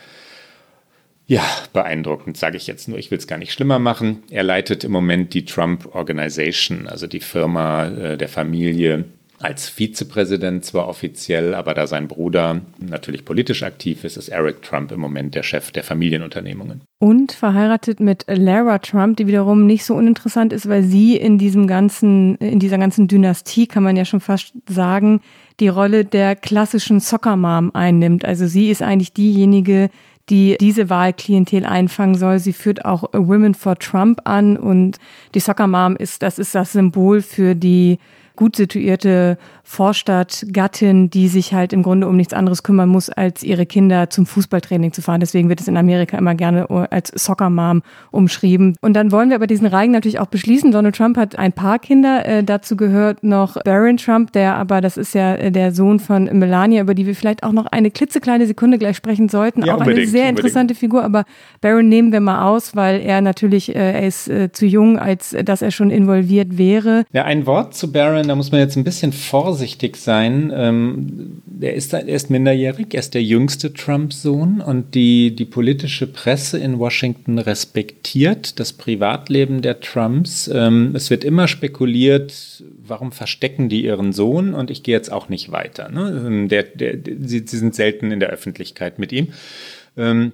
ja, beeindruckend, sage ich jetzt nur. Ich will es gar nicht schlimmer machen. Er leitet im Moment die Trump Organization, also die Firma äh, der Familie, als Vizepräsident zwar offiziell, aber da sein Bruder natürlich politisch aktiv ist, ist Eric Trump im Moment der Chef der Familienunternehmungen. Und verheiratet mit Lara Trump, die wiederum nicht so uninteressant ist, weil sie in diesem ganzen, in dieser ganzen Dynastie, kann man ja schon fast sagen, die Rolle der klassischen Soccer Mom einnimmt. Also sie ist eigentlich diejenige, die diese Wahlklientel einfangen soll. Sie führt auch Women for Trump an und die Soccer Mom ist, das ist das Symbol für die gut situierte Vorstadtgattin, die sich halt im Grunde um nichts anderes kümmern muss, als ihre Kinder zum Fußballtraining zu fahren. Deswegen wird es in Amerika immer gerne als Soccer Mom umschrieben. Und dann wollen wir aber diesen Reigen natürlich auch beschließen. Donald Trump hat ein paar Kinder. Äh, dazu gehört noch Barron Trump, der aber, das ist ja äh, der Sohn von Melania, über die wir vielleicht auch noch eine klitzekleine Sekunde gleich sprechen sollten. Ja, auch eine sehr interessante unbedingt. Figur. Aber Barron nehmen wir mal aus, weil er natürlich, äh, er ist äh, zu jung, als dass er schon involviert wäre. Ja, ein Wort zu Barron, da muss man jetzt ein bisschen vorsichtig sein. Ähm, er, ist, er ist minderjährig, er ist der jüngste Trump-Sohn und die, die politische Presse in Washington respektiert das Privatleben der Trumps. Ähm, es wird immer spekuliert, warum verstecken die ihren Sohn und ich gehe jetzt auch nicht weiter. Ne? Ähm, der, der, sie, sie sind selten in der Öffentlichkeit mit ihm. Ähm,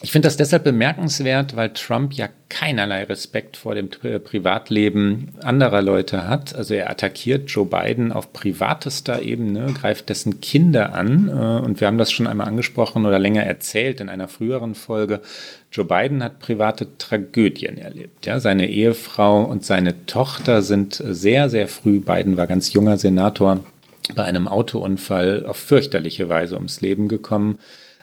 ich finde das deshalb bemerkenswert, weil Trump ja keinerlei Respekt vor dem Privatleben anderer Leute hat. Also er attackiert Joe Biden auf privatester Ebene, greift dessen Kinder an. Äh, und wir haben das schon einmal angesprochen oder länger erzählt in einer früheren Folge. Joe Biden hat private Tragödien erlebt. Ja, seine Ehefrau und seine Tochter sind sehr, sehr früh, Biden war ganz junger Senator, bei einem Autounfall auf fürchterliche Weise ums Leben gekommen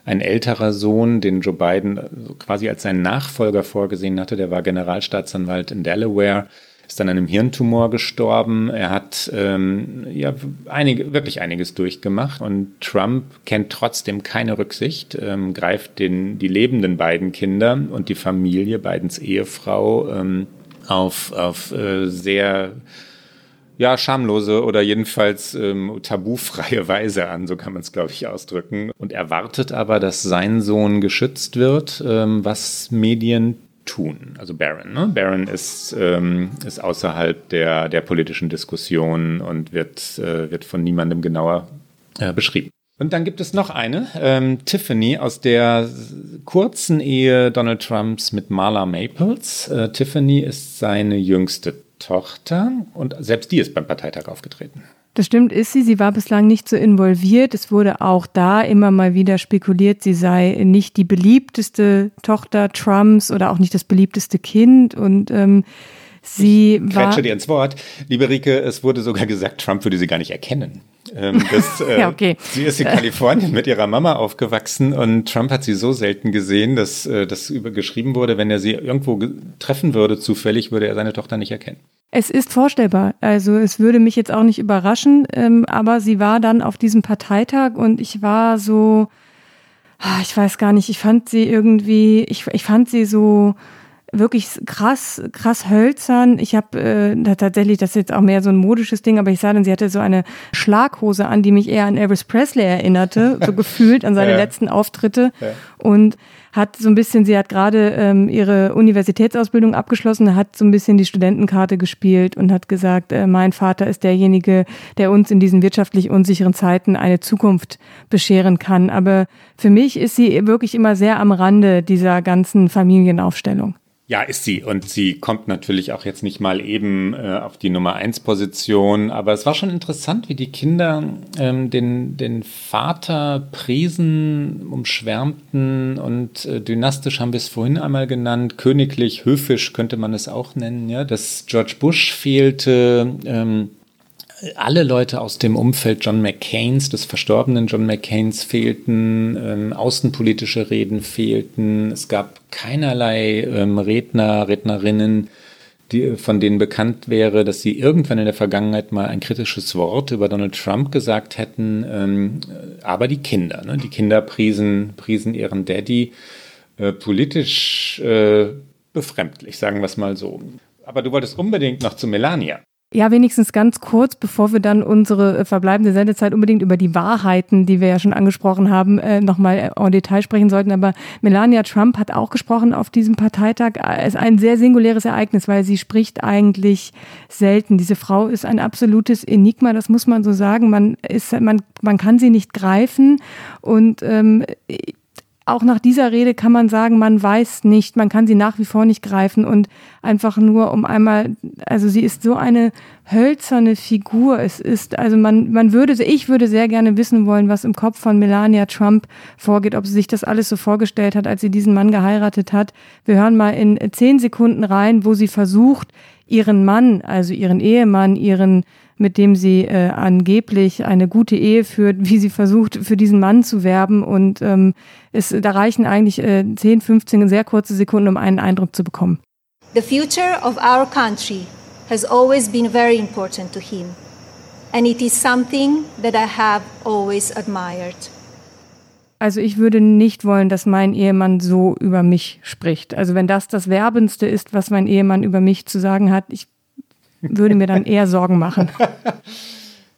ein älterer Sohn, den Joe Biden quasi als seinen Nachfolger vorgesehen hatte, der war Generalstaatsanwalt in Delaware, ist dann an einem Hirntumor gestorben. Er hat ähm, ja einige, wirklich einiges durchgemacht und Trump kennt trotzdem keine Rücksicht, ähm, greift den, die lebenden beiden Kinder und die Familie, Bidens Ehefrau, ähm, auf, auf äh, sehr ja, schamlose oder jedenfalls ähm, tabufreie [laughs] Weise an, so kann man es, glaube ich, ausdrücken. Und erwartet aber, dass sein Sohn geschützt wird, ähm, was Medien tun. Also Barron. Ne? Barron ist, ähm, ist außerhalb der, der politischen Diskussion und wird, äh, wird von niemandem genauer äh, beschrieben. Und dann gibt es noch eine, ähm, Tiffany aus der kurzen Ehe Donald Trumps mit Marla Maples. Äh, Tiffany ist seine jüngste Tochter und selbst die ist beim Parteitag aufgetreten. Das stimmt, ist sie. Sie war bislang nicht so involviert. Es wurde auch da immer mal wieder spekuliert, sie sei nicht die beliebteste Tochter Trumps oder auch nicht das beliebteste Kind. Und ähm, sie ich war. dir ins Wort. Liebe Rike, es wurde sogar gesagt, Trump würde sie gar nicht erkennen. Ähm, das, [laughs] äh, ja, okay. Sie ist in Kalifornien mit ihrer Mama aufgewachsen und Trump hat sie so selten gesehen, dass äh, das geschrieben wurde, wenn er sie irgendwo treffen würde, zufällig würde er seine Tochter nicht erkennen. Es ist vorstellbar. Also es würde mich jetzt auch nicht überraschen, ähm, aber sie war dann auf diesem Parteitag und ich war so, ah, ich weiß gar nicht, ich fand sie irgendwie, ich, ich fand sie so wirklich krass, krass hölzern. Ich habe äh, tatsächlich, das ist jetzt auch mehr so ein modisches Ding, aber ich sah dann, sie hatte so eine Schlaghose an, die mich eher an Elvis Presley erinnerte, so [laughs] gefühlt an seine ja. letzten Auftritte. Ja. Und hat so ein bisschen, sie hat gerade ähm, ihre Universitätsausbildung abgeschlossen, hat so ein bisschen die Studentenkarte gespielt und hat gesagt, äh, mein Vater ist derjenige, der uns in diesen wirtschaftlich unsicheren Zeiten eine Zukunft bescheren kann. Aber für mich ist sie wirklich immer sehr am Rande dieser ganzen Familienaufstellung. Ja, ist sie. Und sie kommt natürlich auch jetzt nicht mal eben äh, auf die Nummer 1 Position. Aber es war schon interessant, wie die Kinder ähm, den, den Vater priesen, umschwärmten und äh, dynastisch haben wir es vorhin einmal genannt. Königlich, höfisch könnte man es auch nennen. Ja, dass George Bush fehlte. Ähm, alle Leute aus dem Umfeld John McCains, des verstorbenen John McCains fehlten, ähm, außenpolitische Reden fehlten, es gab keinerlei ähm, Redner, Rednerinnen, die, von denen bekannt wäre, dass sie irgendwann in der Vergangenheit mal ein kritisches Wort über Donald Trump gesagt hätten, ähm, aber die Kinder, ne? die Kinder priesen, priesen ihren Daddy äh, politisch äh, befremdlich, sagen wir es mal so. Aber du wolltest unbedingt noch zu Melania. Ja, wenigstens ganz kurz, bevor wir dann unsere äh, verbleibende Sendezeit unbedingt über die Wahrheiten, die wir ja schon angesprochen haben, äh, nochmal en Detail sprechen sollten. Aber Melania Trump hat auch gesprochen auf diesem Parteitag. Es ist ein sehr singuläres Ereignis, weil sie spricht eigentlich selten. Diese Frau ist ein absolutes Enigma, das muss man so sagen. Man, ist, man, man kann sie nicht greifen und ähm, auch nach dieser Rede kann man sagen, man weiß nicht, man kann sie nach wie vor nicht greifen und einfach nur um einmal, also sie ist so eine hölzerne Figur. Es ist, also man, man würde, ich würde sehr gerne wissen wollen, was im Kopf von Melania Trump vorgeht, ob sie sich das alles so vorgestellt hat, als sie diesen Mann geheiratet hat. Wir hören mal in zehn Sekunden rein, wo sie versucht, ihren Mann, also ihren Ehemann, ihren mit dem sie äh, angeblich eine gute Ehe führt, wie sie versucht, für diesen Mann zu werben. Und ähm, es, da reichen eigentlich äh, 10, 15 sehr kurze Sekunden, um einen Eindruck zu bekommen. The future of our country has always been very important to him. And it is something that I have always admired. Also ich würde nicht wollen, dass mein Ehemann so über mich spricht. Also wenn das das Werbendste ist, was mein Ehemann über mich zu sagen hat, ich würde mir dann eher Sorgen machen. [laughs]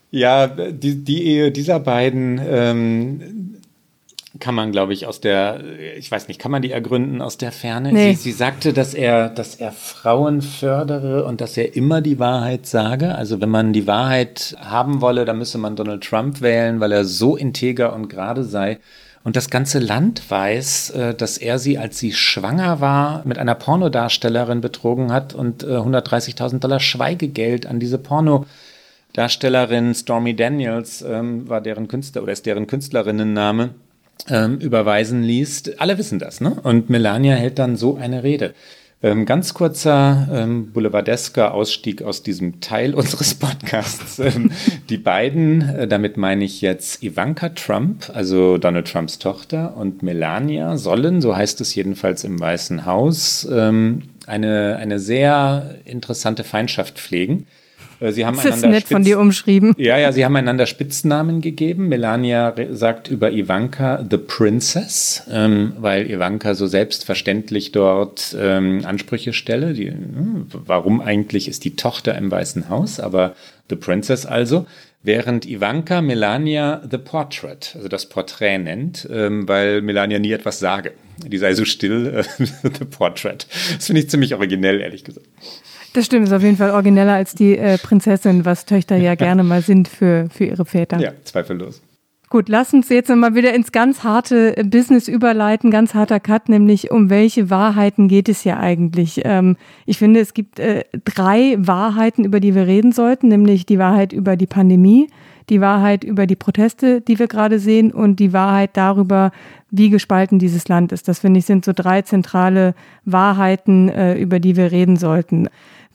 Ja, die, die Ehe dieser beiden ähm, kann man, glaube ich, aus der, ich weiß nicht, kann man die ergründen aus der Ferne? Nee. Sie, sie, sagte, dass er, dass er Frauen fördere und dass er immer die Wahrheit sage. Also wenn man die Wahrheit haben wolle, dann müsse man Donald Trump wählen, weil er so integer und gerade sei. Und das ganze Land weiß, äh, dass er sie, als sie schwanger war, mit einer Pornodarstellerin betrogen hat und 130.000 äh, Dollar Schweigegeld an diese Pornodarstellerin Stormy Daniels ähm, war deren Künstler oder ist deren Künstlerinnenname ähm, überweisen ließ. Alle wissen das, ne? Und Melania hält dann so eine Rede. Ähm, ganz kurzer ähm, boulevardesker Ausstieg aus diesem Teil [laughs] unseres Podcasts. Ähm, die beiden, äh, damit meine ich jetzt Ivanka Trump, also Donald Trumps Tochter, und Melania sollen, so heißt es jedenfalls im Weißen Haus, ähm, eine, eine sehr interessante Feindschaft pflegen. Äh, sie haben das ist nett Spitz von dir umschrieben. Ja, ja, sie haben einander Spitznamen gegeben. Melania sagt über Ivanka The Princess, ähm, weil Ivanka so selbstverständlich dort ähm, Ansprüche stelle. Die, hm, warum eigentlich ist die Tochter im Weißen Haus, aber The Princess also. Während Ivanka Melania The Portrait, also das Porträt nennt, ähm, weil Melania nie etwas sage. Die sei so still, äh, [laughs] The Portrait. Das finde ich ziemlich originell, ehrlich gesagt. Das stimmt, ist auf jeden Fall origineller als die äh, Prinzessin, was Töchter ja [laughs] gerne mal sind für, für ihre Väter. Ja, zweifellos. Gut, lass uns jetzt mal wieder ins ganz harte äh, Business überleiten, ganz harter Cut, nämlich um welche Wahrheiten geht es hier eigentlich? Ähm, ich finde, es gibt äh, drei Wahrheiten, über die wir reden sollten, nämlich die Wahrheit über die Pandemie, Die Wahrheit über die Proteste, die wir gerade sehen und die Wahrheit darüber, wie gespalten dieses Land ist. Das finde ich sind so drei zentrale Wahrheiten, äh, über die wir reden sollten.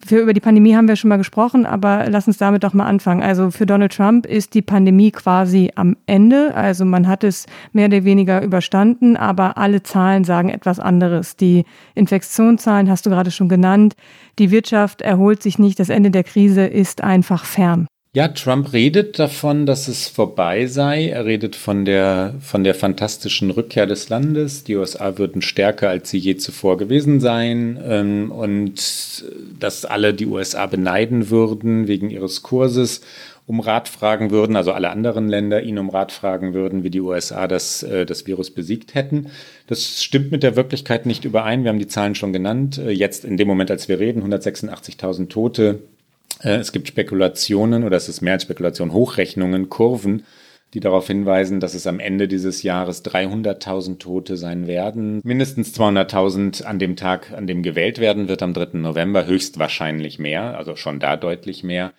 Für über die Pandemie haben wir schon mal gesprochen, aber lass uns damit doch mal anfangen. Also für Donald Trump ist die Pandemie quasi am Ende. Also man hat es mehr oder weniger überstanden, aber alle Zahlen sagen etwas anderes. Die Infektionszahlen hast du gerade schon genannt. Die Wirtschaft erholt sich nicht. Das Ende der Krise ist einfach fern. Ja, Trump redet davon, dass es vorbei sei. Er redet von der, von der fantastischen Rückkehr des Landes. Die USA würden stärker, als sie je zuvor gewesen sein. Ähm, und dass alle die USA beneiden würden wegen ihres Kurses, um Rat fragen würden, also alle anderen Länder ihn um Rat fragen würden, wie die USA das, äh, das Virus besiegt hätten. Das stimmt mit der Wirklichkeit nicht überein. Wir haben die Zahlen schon genannt. Äh, jetzt in dem Moment, als wir reden, 186.000 Tote, äh, es gibt Spekulationen oder es ist mehr als Spekulation, Hochrechnungen, Kurven, die darauf hinweisen, dass es am Ende dieses Jahres 300.000 Tote sein werden. Mindestens 200.000 an dem Tag, an dem gewählt werden wird, am 3. November, höchstwahrscheinlich mehr, also schon da deutlich mehr.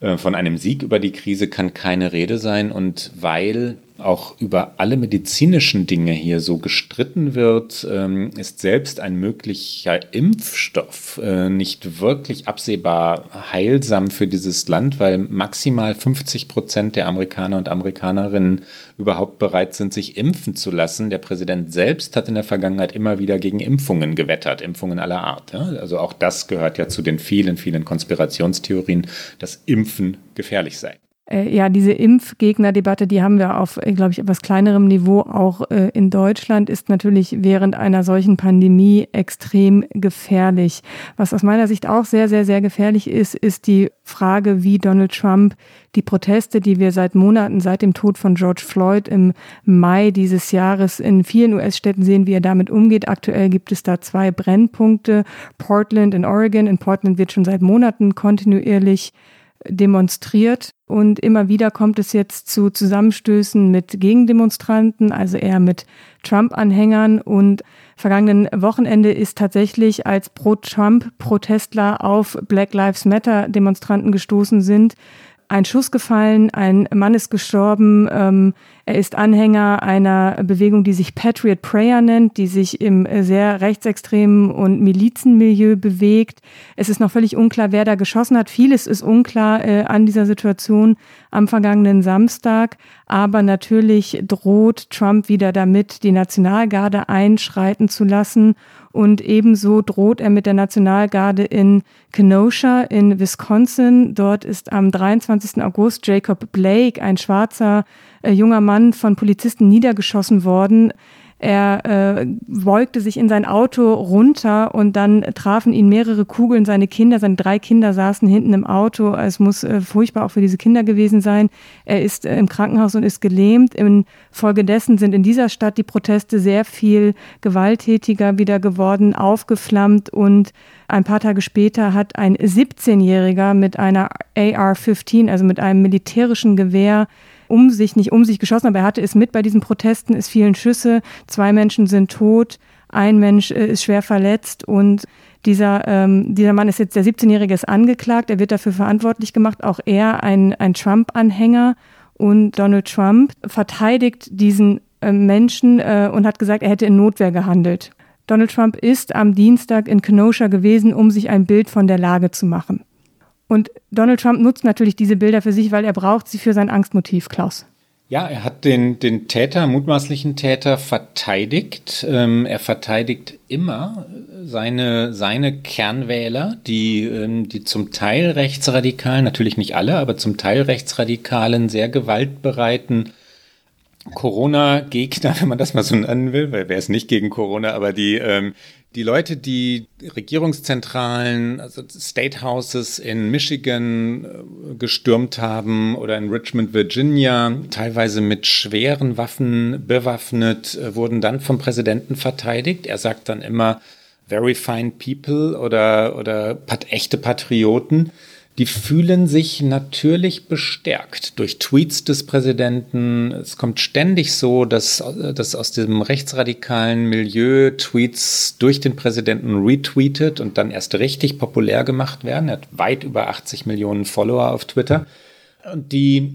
Äh, von einem Sieg über die Krise kann keine Rede sein und weil auch über alle medizinischen Dinge hier so gestritten wird, ähm, ist selbst ein möglicher Impfstoff äh, nicht wirklich absehbar heilsam für dieses Land, weil maximal 50 Prozent der Amerikaner und Amerikanerinnen überhaupt bereit sind, sich impfen zu lassen. Der Präsident selbst hat in der Vergangenheit immer wieder gegen Impfungen gewettert, Impfungen aller Art. Also auch das gehört ja zu den vielen, vielen Konspirationstheorien, dass Impfen gefährlich sei äh, ja, diese Impfgegnerdebatte, die haben wir auf, äh, glaube ich, etwas kleinerem Niveau auch äh, in Deutschland, ist natürlich während einer solchen Pandemie extrem gefährlich. Was aus meiner Sicht auch sehr, sehr, sehr gefährlich ist, ist die Frage, wie Donald Trump die Proteste, die wir seit Monaten, seit dem Tod von George Floyd im Mai dieses Jahres in vielen US-Städten sehen, wie er damit umgeht. Aktuell gibt es da zwei Brennpunkte. Portland in Oregon. In Portland wird schon seit Monaten kontinuierlich demonstriert. Und immer wieder kommt es jetzt zu Zusammenstößen mit Gegendemonstranten, also eher mit Trump-Anhängern. Und vergangenen Wochenende ist tatsächlich als Pro-Trump-Protestler auf Black Lives Matter-Demonstranten gestoßen sind, ein Schuss gefallen, ein Mann ist gestorben. Ähm, er ist Anhänger einer Bewegung, die sich Patriot Prayer nennt, die sich im sehr rechtsextremen und Milizenmilieu bewegt. Es ist noch völlig unklar, wer da geschossen hat. Vieles ist unklar äh, an dieser Situation am vergangenen Samstag. Aber natürlich droht Trump wieder damit, die Nationalgarde einschreiten zu lassen und ebenso droht er mit der Nationalgarde in Kenosha in Wisconsin. Dort ist am 23. August Jacob Blake, ein schwarzer äh, junger Mann, von Polizisten niedergeschossen worden. Er äh, beugte sich in sein Auto runter und dann trafen ihn mehrere Kugeln. Seine Kinder, seine drei Kinder saßen hinten im Auto. Es muss äh, furchtbar auch für diese Kinder gewesen sein. Er ist äh, im Krankenhaus und ist gelähmt. Infolgedessen sind in dieser Stadt die Proteste sehr viel gewalttätiger wieder geworden, aufgeflammt und ein paar Tage später hat ein 17-Jähriger mit einer AR-15, also mit einem militärischen Gewehr, um sich, nicht um sich geschossen, aber er hatte es mit bei diesen Protesten. Es fielen Schüsse, zwei Menschen sind tot, ein Mensch äh, ist schwer verletzt und dieser, ähm, dieser Mann ist jetzt, der 17-Jährige ist angeklagt, er wird dafür verantwortlich gemacht, auch er ein, ein Trump-Anhänger und Donald Trump verteidigt diesen äh, Menschen äh, und hat gesagt, er hätte in Notwehr gehandelt. Donald Trump ist am Dienstag in Kenosha gewesen, um sich ein Bild von der Lage zu machen. Und Donald Trump nutzt natürlich diese Bilder für sich, weil er braucht sie für sein Angstmotiv, Klaus. Ja, er hat den, den Täter, mutmaßlichen Täter verteidigt. Ähm, er verteidigt immer seine, seine Kernwähler, die, ähm, die zum Teil rechtsradikalen, natürlich nicht alle, aber zum Teil rechtsradikalen, sehr gewaltbereiten Corona-Gegner, [laughs] wenn man das mal so nennen will, weil wer ist nicht gegen Corona, aber die, ähm, die Leute, die Regierungszentralen, also State Houses in Michigan äh, gestürmt haben oder in Richmond, Virginia, teilweise mit schweren Waffen bewaffnet, äh, wurden dann vom Präsidenten verteidigt. Er sagt dann immer, very fine people oder, oder echte Patrioten die fühlen sich natürlich bestärkt durch Tweets des Präsidenten. Es kommt ständig so, dass, dass aus diesem rechtsradikalen Milieu Tweets durch den Präsidenten retweetet und dann erst richtig populär gemacht werden. Er hat weit über 80 Millionen Follower auf Twitter. Und die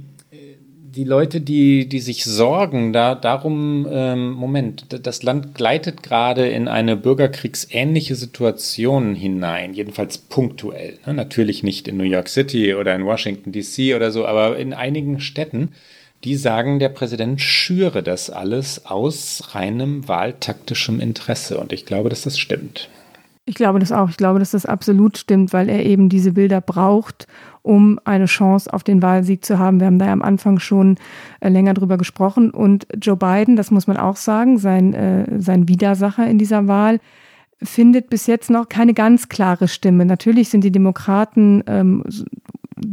die Leute, die, die sich sorgen, da darum, ähm, Moment, das Land gleitet gerade in eine bürgerkriegsähnliche Situation hinein, jedenfalls punktuell. Ne? Natürlich nicht in New York City oder in Washington DC oder so, aber in einigen Städten. Die sagen, der Präsident schüre das alles aus reinem wahltaktischem Interesse. Und ich glaube, dass das stimmt. Ich glaube das auch. Ich glaube, dass das absolut stimmt, weil er eben diese Bilder braucht, um eine Chance auf den Wahlsieg zu haben. Wir haben da ja am Anfang schon äh, länger drüber gesprochen. Und Joe Biden, das muss man auch sagen, sein, äh, sein Widersacher in dieser Wahl, findet bis jetzt noch keine ganz klare Stimme. Natürlich sind die Demokraten ähm,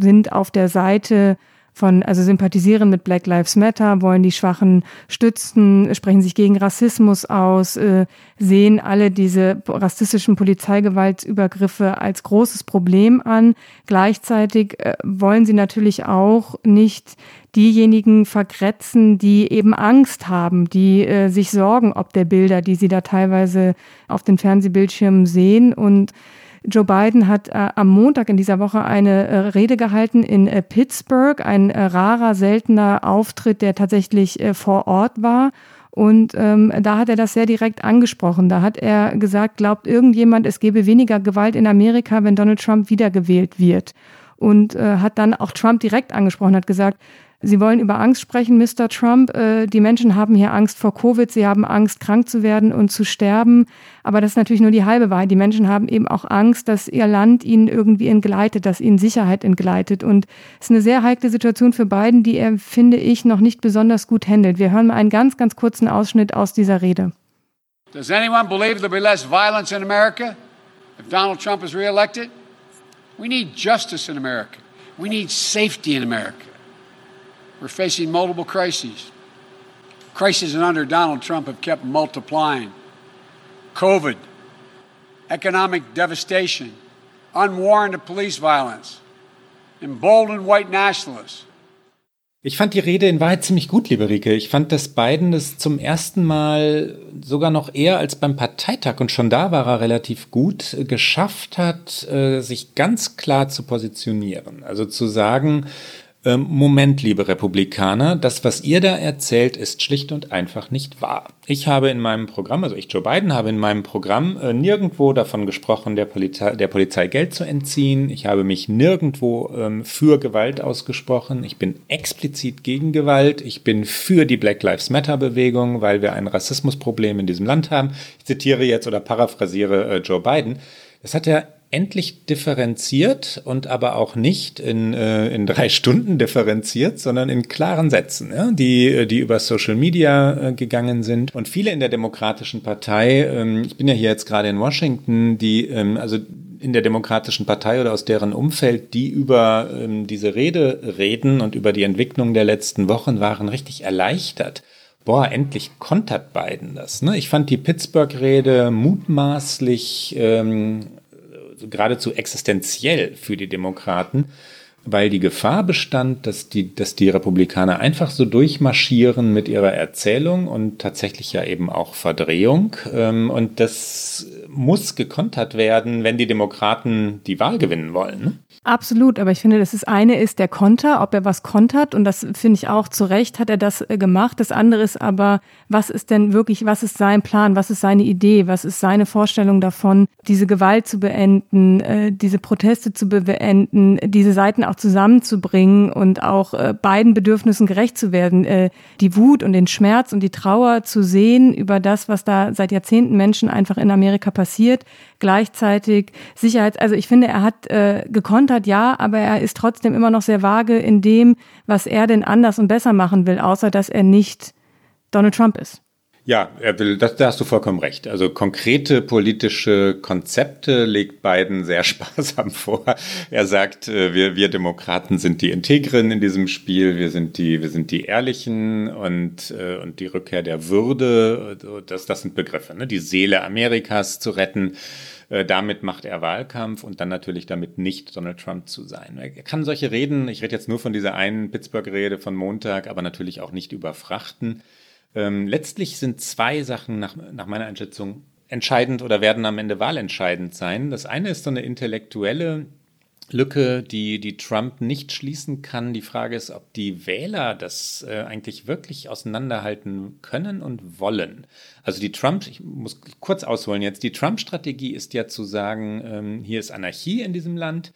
sind auf der Seite von, also sympathisieren mit Black Lives Matter, wollen die Schwachen stützen, sprechen sich gegen Rassismus aus, äh, sehen alle diese rassistischen Polizeigewaltsübergriffe als großes Problem an. Gleichzeitig äh, wollen sie natürlich auch nicht diejenigen vergrätzen, die eben Angst haben, die äh, sich sorgen ob der Bilder, die sie da teilweise auf den Fernsehbildschirmen sehen und Joe Biden hat äh, am Montag in dieser Woche eine äh, Rede gehalten in äh, Pittsburgh, ein äh, rarer, seltener Auftritt, der tatsächlich äh, vor Ort war. Und ähm, da hat er das sehr direkt angesprochen. Da hat er gesagt, glaubt irgendjemand, es gäbe weniger Gewalt in Amerika, wenn Donald Trump wiedergewählt wird. Und äh, hat dann auch Trump direkt angesprochen, hat gesagt, Sie wollen über Angst sprechen, Mr. Trump. Äh, die Menschen haben hier Angst vor Covid, sie haben Angst, krank zu werden und zu sterben. Aber das ist natürlich nur die halbe Wahrheit. Die Menschen haben eben auch Angst, dass ihr Land ihnen irgendwie entgleitet, dass ihnen Sicherheit entgleitet. Und es ist eine sehr heikle Situation für Biden, die er, finde ich, noch nicht besonders gut handelt. Wir hören mal einen ganz, ganz kurzen Ausschnitt aus dieser Rede. Does anyone believe there'll be less violence in America if Donald Trump is reelected? We need justice in America. We need safety in America. We're facing multiple crises. Crises under Donald Trump have kept multiplying. COVID, economic devastation, unwarranted police violence, emboldened white nationalists. Ich fand die Rede in Wahrheit ziemlich gut, liebe Rike. Ich fand, dass Biden das zum ersten Mal sogar noch eher als beim Parteitag und schon da war er relativ gut geschafft hat, äh, sich ganz klar zu positionieren. Also zu sagen, Moment, liebe Republikaner, das, was ihr da erzählt, ist schlicht und einfach nicht wahr. Ich habe in meinem Programm, also ich Joe Biden, habe in meinem Programm äh, nirgendwo davon gesprochen, der Polizei, der Polizei Geld zu entziehen. Ich habe mich nirgendwo ähm, für Gewalt ausgesprochen. Ich bin explizit gegen Gewalt. Ich bin für die Black Lives Matter Bewegung, weil wir ein Rassismusproblem in diesem Land haben. Ich zitiere jetzt oder paraphrasiere äh, Joe Biden. Das hat er endlich differenziert und aber auch nicht in, äh, in drei Stunden differenziert, sondern in klaren Sätzen, ja, die, die über Social Media äh, gegangen sind. Und viele in der Demokratischen Partei, ähm, ich bin ja hier jetzt gerade in Washington, die, ähm, also in der Demokratischen Partei oder aus deren Umfeld, die über ähm, diese Rede reden und über die Entwicklung der letzten Wochen, waren richtig erleichtert boah, endlich kontert Biden das. Ne? Ich fand die Pittsburgh-Rede mutmaßlich ähm, geradezu existenziell für die Demokraten, weil die Gefahr bestand, dass die, dass die Republikaner einfach so durchmarschieren mit ihrer Erzählung und tatsächlich ja eben auch Verdrehung. Ähm, und das muss gekontert werden, wenn die Demokraten die Wahl gewinnen wollen. Absolut, aber ich finde, das ist eine ist der Konter, ob er was kontert und das finde ich auch zu Recht hat er das äh, gemacht. Das andere ist aber, was ist denn wirklich, was ist sein Plan, was ist seine Idee, was ist seine Vorstellung davon, diese Gewalt zu beenden, äh, diese Proteste zu beenden, diese Seiten auch zusammenzubringen und auch äh, beiden Bedürfnissen gerecht zu werden, die Wut und den Schmerz und die Trauer zu sehen über das, was da seit Jahrzehnten Menschen einfach in Amerika passiert, gleichzeitig Sicherheit, also ich finde, er hat gekontert hat, ja, aber er ist trotzdem immer noch sehr vage in dem, was er denn anders und besser machen will, außer dass er nicht Donald Trump ist. Ja, er will, das, da hast du vollkommen recht. Also konkrete politische Konzepte legt Biden sehr [laughs] sparsam vor. Er sagt, äh, wir, wir Demokraten sind die Integren in diesem Spiel, wir sind die, wir sind die Ehrlichen und, äh, und die Rückkehr der Würde, das, das sind Begriffe, ne? die Seele Amerikas zu retten. Äh, damit macht er Wahlkampf und dann natürlich damit nicht Donald Trump zu sein. Er kann solche Reden, ich rede jetzt nur von dieser einen Pittsburgh-Rede von Montag, aber natürlich auch nicht überfrachten. Ähm, letztlich sind zwei Sachen nach, nach meiner Einschätzung entscheidend oder werden am Ende wahlentscheidend sein. Das eine ist so eine intellektuelle Lücke, die, die Trump nicht schließen kann. Die Frage ist, ob die Wähler das äh, eigentlich wirklich auseinanderhalten können und wollen. Also die Trump, ich muss kurz ausholen jetzt, die Trump-Strategie ist ja zu sagen, ähm, hier ist Anarchie in diesem Land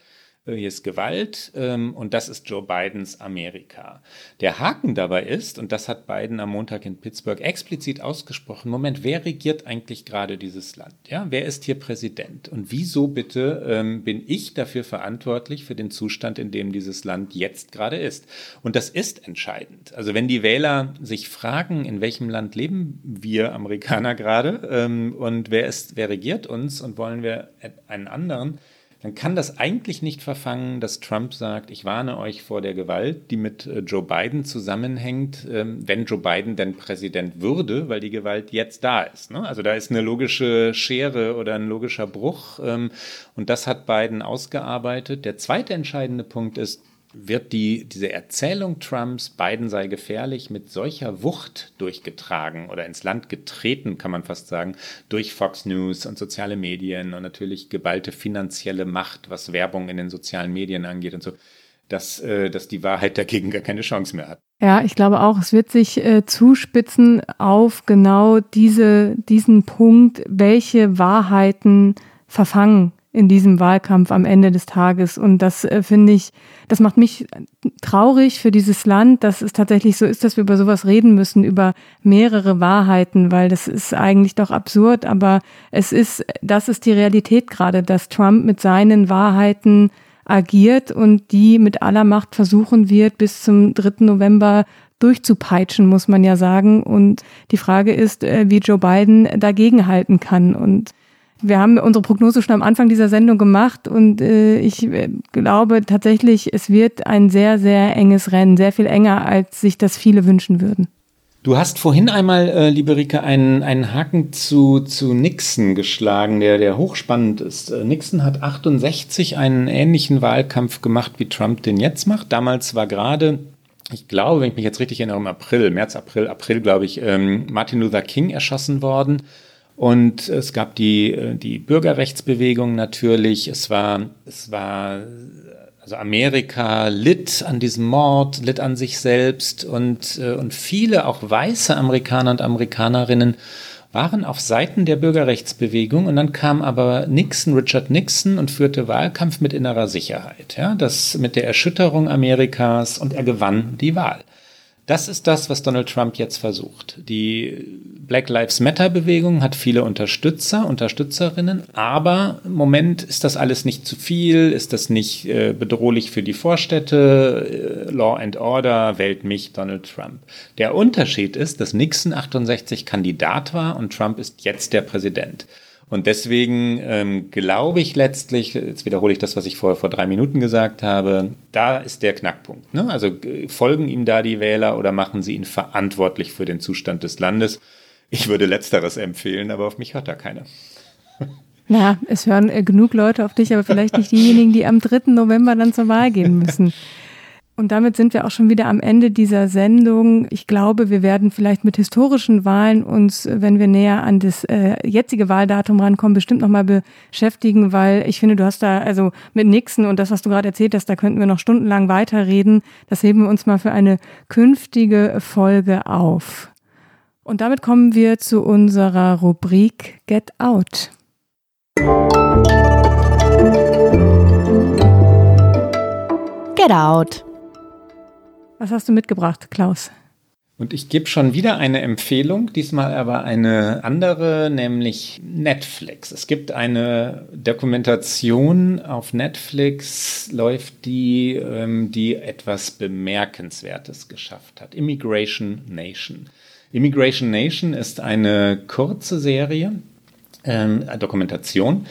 hier ist Gewalt ähm, und das ist Joe Bidens Amerika. Der Haken dabei ist, und das hat Biden am Montag in Pittsburgh explizit ausgesprochen, Moment, wer regiert eigentlich gerade dieses Land? Ja, wer ist hier Präsident? Und wieso bitte ähm, bin ich dafür verantwortlich für den Zustand, in dem dieses Land jetzt gerade ist? Und das ist entscheidend. Also wenn die Wähler sich fragen, in welchem Land leben wir Amerikaner [laughs] gerade ähm, und wer ist, wer regiert uns und wollen wir einen anderen, dann kann das eigentlich nicht verfangen, dass Trump sagt, ich warne euch vor der Gewalt, die mit äh, Joe Biden zusammenhängt, ähm, wenn Joe Biden denn Präsident würde, weil die Gewalt jetzt da ist. Ne? Also da ist eine logische Schere oder ein logischer Bruch ähm, und das hat Biden ausgearbeitet. Der zweite entscheidende Punkt ist, wird die, diese Erzählung Trumps, Biden sei gefährlich, mit solcher Wucht durchgetragen oder ins Land getreten, kann man fast sagen, durch Fox News und soziale Medien und natürlich geballte finanzielle Macht, was Werbung in den sozialen Medien angeht und so, dass, äh, dass die Wahrheit dagegen gar keine Chance mehr hat. Ja, ich glaube auch, es wird sich äh, zuspitzen auf genau diese, diesen Punkt, welche Wahrheiten verfangen in diesem Wahlkampf am Ende des Tages. Und das äh, finde ich, das macht mich traurig für dieses Land, dass es tatsächlich so ist, dass wir über sowas reden müssen, über mehrere Wahrheiten, weil das ist eigentlich doch absurd, aber es ist, das ist die Realität gerade, dass Trump mit seinen Wahrheiten agiert und die mit aller Macht versuchen wird, bis zum 3. November durchzupeitschen, muss man ja sagen. Und die Frage ist, äh, wie Joe Biden dagegenhalten kann. Und wir haben unsere Prognose schon am Anfang dieser Sendung gemacht und äh, ich äh, glaube tatsächlich, es wird ein sehr, sehr enges Rennen, sehr viel enger, als sich das viele wünschen würden. Du hast vorhin einmal, äh, liebe Rike, einen, einen Haken zu, zu Nixon geschlagen, der, der hochspannend ist. Äh, Nixon hat 68 einen ähnlichen Wahlkampf gemacht, wie Trump den jetzt macht. Damals war gerade ich glaube, wenn ich mich jetzt richtig erinnere, im April, März, April, April, glaube ich, ähm, Martin Luther King erschossen worden. Und es gab die, äh, die Bürgerrechtsbewegung natürlich. Es war, es war, also Amerika litt an diesem Mord, litt an sich selbst und, äh, und viele auch weiße Amerikaner und Amerikanerinnen waren auf Seiten der Bürgerrechtsbewegung und dann kam aber Nixon, Richard Nixon und führte Wahlkampf mit innerer Sicherheit, ja, das mit der Erschütterung Amerikas und er gewann die Wahl. Das ist das, was Donald Trump jetzt versucht. Die Black Lives Matter Bewegung hat viele Unterstützer, Unterstützerinnen, aber im Moment ist das alles nicht zu viel, ist das nicht äh, bedrohlich für die Vorstädte. Äh, Law and Order wählt mich Donald Trump. Der Unterschied ist, dass Nixon 68 Kandidat war und Trump ist jetzt der Präsident. Und deswegen ähm, glaube ich letztlich, jetzt wiederhole ich das, was ich vor, vor drei Minuten gesagt habe, da ist der Knackpunkt. Ne? Also äh, folgen ihm da die Wähler oder machen sie ihn verantwortlich für den Zustand des Landes? Ich würde letzteres empfehlen, aber auf mich hört da keiner. [laughs] Ja, es hören äh, genug Leute auf dich, aber vielleicht nicht diejenigen, die am 3. November dann zur Wahl gehen müssen. [laughs] Und damit sind wir auch schon wieder am Ende dieser Sendung. Ich glaube, wir werden vielleicht mit historischen Wahlen uns, wenn wir näher an das äh, jetzige Wahldatum rankommen, bestimmt nochmal beschäftigen, weil ich finde, du hast da, also mit Nixon und das, was du gerade erzählt hast, da könnten wir noch stundenlang weiterreden. Das heben wir uns mal für eine künftige Folge auf. Und damit kommen wir zu unserer Rubrik Get Out. Get Out. Was hast du mitgebracht, Klaus? Und ich gebe schon wieder eine Empfehlung, diesmal aber eine andere, nämlich Netflix. Es gibt eine Dokumentation auf Netflix, läuft die, ähm, die etwas Bemerkenswertes geschafft hat. Immigration Nation. Immigration Nation ist eine kurze Serie, ähm, Dokumentation,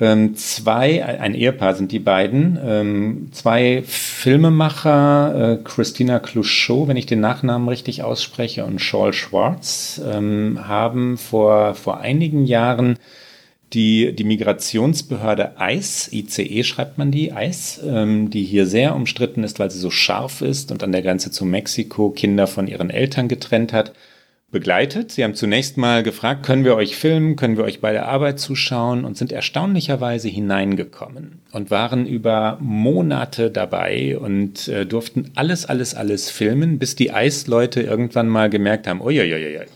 ähm, zwei, ein Ehepaar sind die beiden, ähm, zwei Filmemacher, äh, Christina Clouchot, wenn ich den Nachnamen richtig ausspreche, und Shawl Schwartz, ähm, haben vor, vor einigen Jahren die, die Migrationsbehörde ICE, ICE schreibt man die, ICE, ähm, die hier sehr umstritten ist, weil sie so scharf ist und an der Grenze zu Mexiko Kinder von ihren Eltern getrennt hat, begleitet. Sie haben zunächst mal gefragt, können wir euch filmen, können wir euch bei der Arbeit zuschauen und sind erstaunlicherweise hineingekommen und waren über Monate dabei und äh, durften alles, alles, alles filmen, bis die Eisleute irgendwann mal gemerkt haben, uiuiuiui,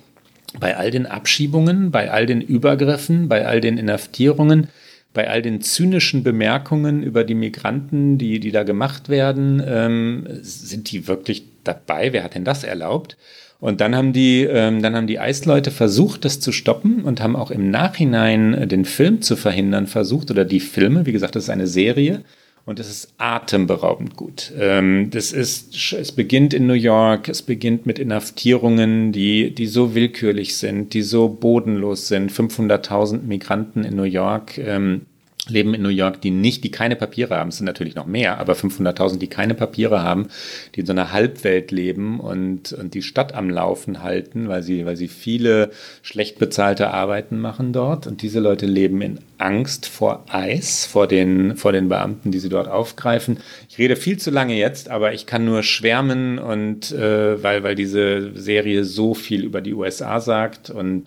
bei all den Abschiebungen, bei all den Übergriffen, bei all den Inhaftierungen, bei all den zynischen Bemerkungen über die Migranten, die, die da gemacht werden, ähm, sind die wirklich dabei? Wer hat denn das erlaubt? Und dann haben die, ähm, dann haben die Eisleute versucht, das zu stoppen und haben auch im Nachhinein äh, den Film zu verhindern versucht oder die Filme. Wie gesagt, das ist eine Serie und es ist atemberaubend gut. Ähm, das ist, es beginnt in New York, es beginnt mit Inhaftierungen, die, die so willkürlich sind, die so bodenlos sind. 500.000 Migranten in New York. Ähm, leben in New York, die nicht, die keine Papiere haben. Es sind natürlich noch mehr, aber 500.000, die keine Papiere haben, die in so einer Halbwelt leben und, und die Stadt am Laufen halten, weil sie, weil sie viele schlecht bezahlte Arbeiten machen dort. Und diese Leute leben in Angst vor Eis, vor den, vor den Beamten, die sie dort aufgreifen. Ich rede viel zu lange jetzt, aber ich kann nur schwärmen und äh, weil, weil diese Serie so viel über die USA sagt und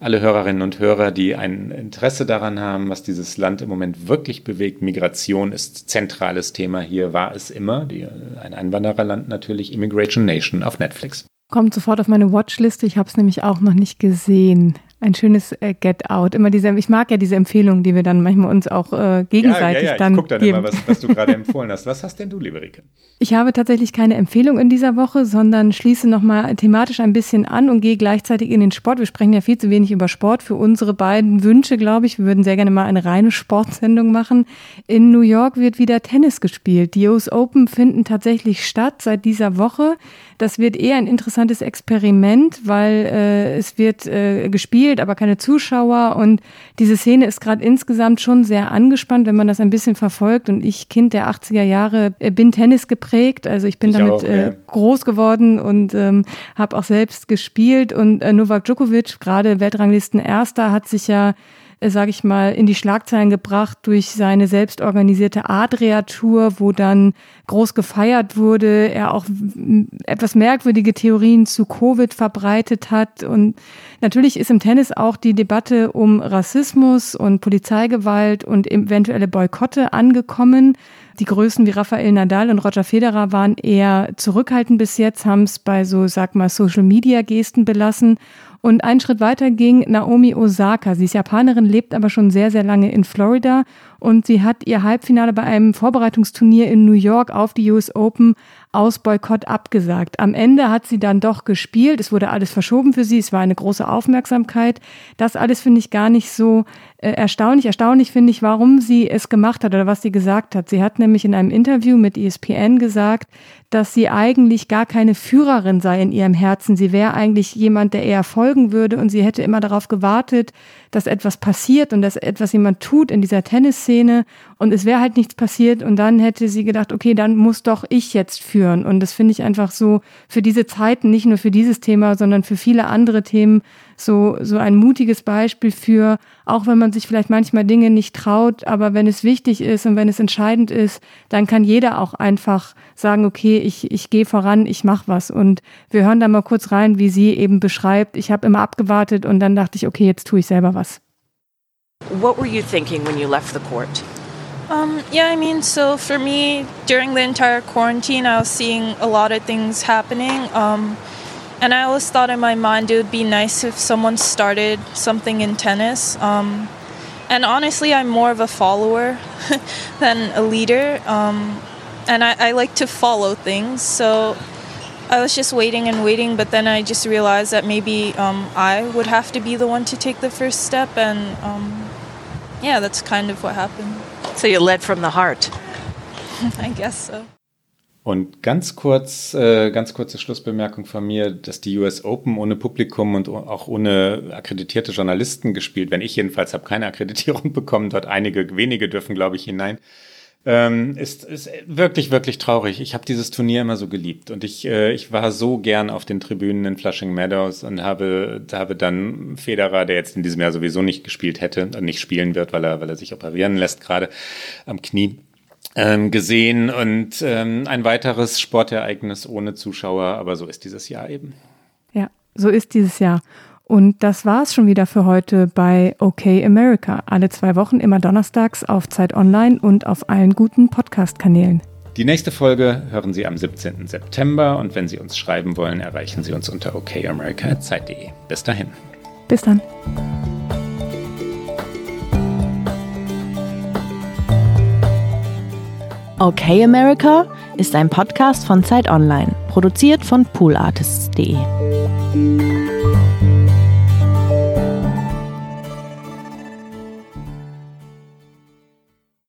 alle Hörerinnen und Hörer, die ein Interesse daran haben, was dieses Land im Moment wirklich bewegt. Migration ist zentrales Thema hier, war es immer. Die, ein Einwandererland natürlich, Immigration Nation auf Netflix. Kommt sofort auf meine Watchliste. Ich habe es nämlich auch noch nicht gesehen ein schönes äh, Get Out. Immer diese, ich mag ja diese Empfehlungen, die wir dann manchmal uns auch äh, gegenseitig ja, ja, ja. dann. Ich gucke dann geben. immer, was, was du gerade empfohlen hast. Was hast denn du, liebe Rike? Ich habe tatsächlich keine Empfehlung in dieser Woche, sondern schließe nochmal thematisch ein bisschen an und gehe gleichzeitig in den Sport. Wir sprechen ja viel zu wenig über Sport. Für unsere beiden Wünsche, glaube ich, wir würden sehr gerne mal eine reine Sportsendung machen. In New York wird wieder Tennis gespielt. Die US Open finden tatsächlich statt seit dieser Woche. Das wird eher ein interessantes Experiment, weil äh, es wird äh, gespielt, aber keine Zuschauer. Und diese Szene ist gerade insgesamt schon sehr angespannt, wenn man das ein bisschen verfolgt. Und ich, Kind der 80er Jahre, äh, bin Tennis geprägt. Also ich bin ich damit auch, äh, ja. groß geworden und ähm, habe auch selbst gespielt. Und äh, Novak Djokovic, gerade Weltranglisten Erster, hat sich ja äh, sage ich mal, in die Schlagzeilen gebracht durch seine selbstorganisierte Adria-Tour, wo dann groß gefeiert wurde, er auch etwas merkwürdige Theorien zu Covid verbreitet hat. Und natürlich ist im Tennis auch die Debatte um Rassismus und Polizeigewalt und eventuelle Boykotte angekommen. Die Größen wie Rafael Nadal und Roger Federer waren eher zurückhaltend bis jetzt, haben es bei so, sag mal, Social-Media-Gesten belassen. Und einen Schritt weiter ging Naomi Osaka. Sie ist Japanerin, lebt aber schon sehr, sehr lange in Florida und sie hat ihr Halbfinale bei einem Vorbereitungsturnier in New York auf die US Open aus Boykott abgesagt. Am Ende hat sie dann doch gespielt. Es wurde alles verschoben für sie. Es war eine große Aufmerksamkeit. Das alles finde ich gar nicht so äh, erstaunlich. Erstaunlich finde ich, warum sie es gemacht hat oder was sie gesagt hat. Sie hat nämlich in einem Interview mit ESPN gesagt, dass sie eigentlich gar keine Führerin sei in ihrem Herzen. Sie wäre eigentlich jemand, der eher folgen würde und sie hätte immer darauf gewartet, dass etwas passiert und dass etwas jemand tut in dieser Tennisszene und es wäre halt nichts passiert und dann hätte sie gedacht, okay, dann muss doch ich jetzt führen. Und das finde ich einfach so für diese Zeiten, nicht nur für dieses Thema, sondern für viele andere Themen so, so ein mutiges Beispiel für, auch wenn man sich vielleicht manchmal Dinge nicht traut, aber wenn es wichtig ist und wenn es entscheidend ist, dann kann jeder auch einfach sagen, okay, ich, ich gehe voran, ich mache was. Und wir hören da mal kurz rein, wie sie eben beschreibt, ich habe immer abgewartet und dann dachte ich, okay, jetzt tue ich selber was. What were you thinking when you left the court? Um, yeah, I mean, so for me, during the entire quarantine, I was seeing a lot of things happening. Um, And I always thought in my mind it would be nice if someone started something in tennis. Um, and honestly, I'm more of a follower [laughs] than a leader. Um, and I, I, like to follow things. So I was just waiting and waiting, but then I just realized that maybe um, I would have to be the one to take the first step. And um, yeah, that's kind of what happened. So you led from the heart. [laughs] I guess so. Und ganz kurz, äh, ganz kurze Schlussbemerkung von mir, dass die US Open ohne Publikum und auch ohne akkreditierte Journalisten gespielt, wenn ich jedenfalls habe keine Akkreditierung [laughs] bekommen, dort einige wenige dürfen, glaube ich, hinein. Ähm, ist, ist wirklich, wirklich traurig. Ich habe dieses Turnier immer so geliebt und ich, äh, ich war so gern auf den Tribünen in Flushing Meadows und habe, habe dann Federer, der jetzt in diesem Jahr sowieso nicht gespielt hätte, äh, nicht spielen wird, weil er, weil er sich operieren lässt gerade am Knie, ähm, gesehen und ähm, ein weiteres Sportereignis ohne Zuschauer, aber so ist dieses Jahr eben. Ja, so ist dieses Jahr. Und das war es schon wieder für heute bei OK America. Alle zwei Wochen immer donnerstags auf Zeit Online und auf allen guten Podcast-Kanälen. Die nächste Folge hören Sie am 17. September und wenn Sie uns schreiben wollen, erreichen Sie uns unter okamerica.zeit.de. Bis dahin. Bis dann. Okay America ist ein Podcast von Zeit Online, produziert von poolartists.de.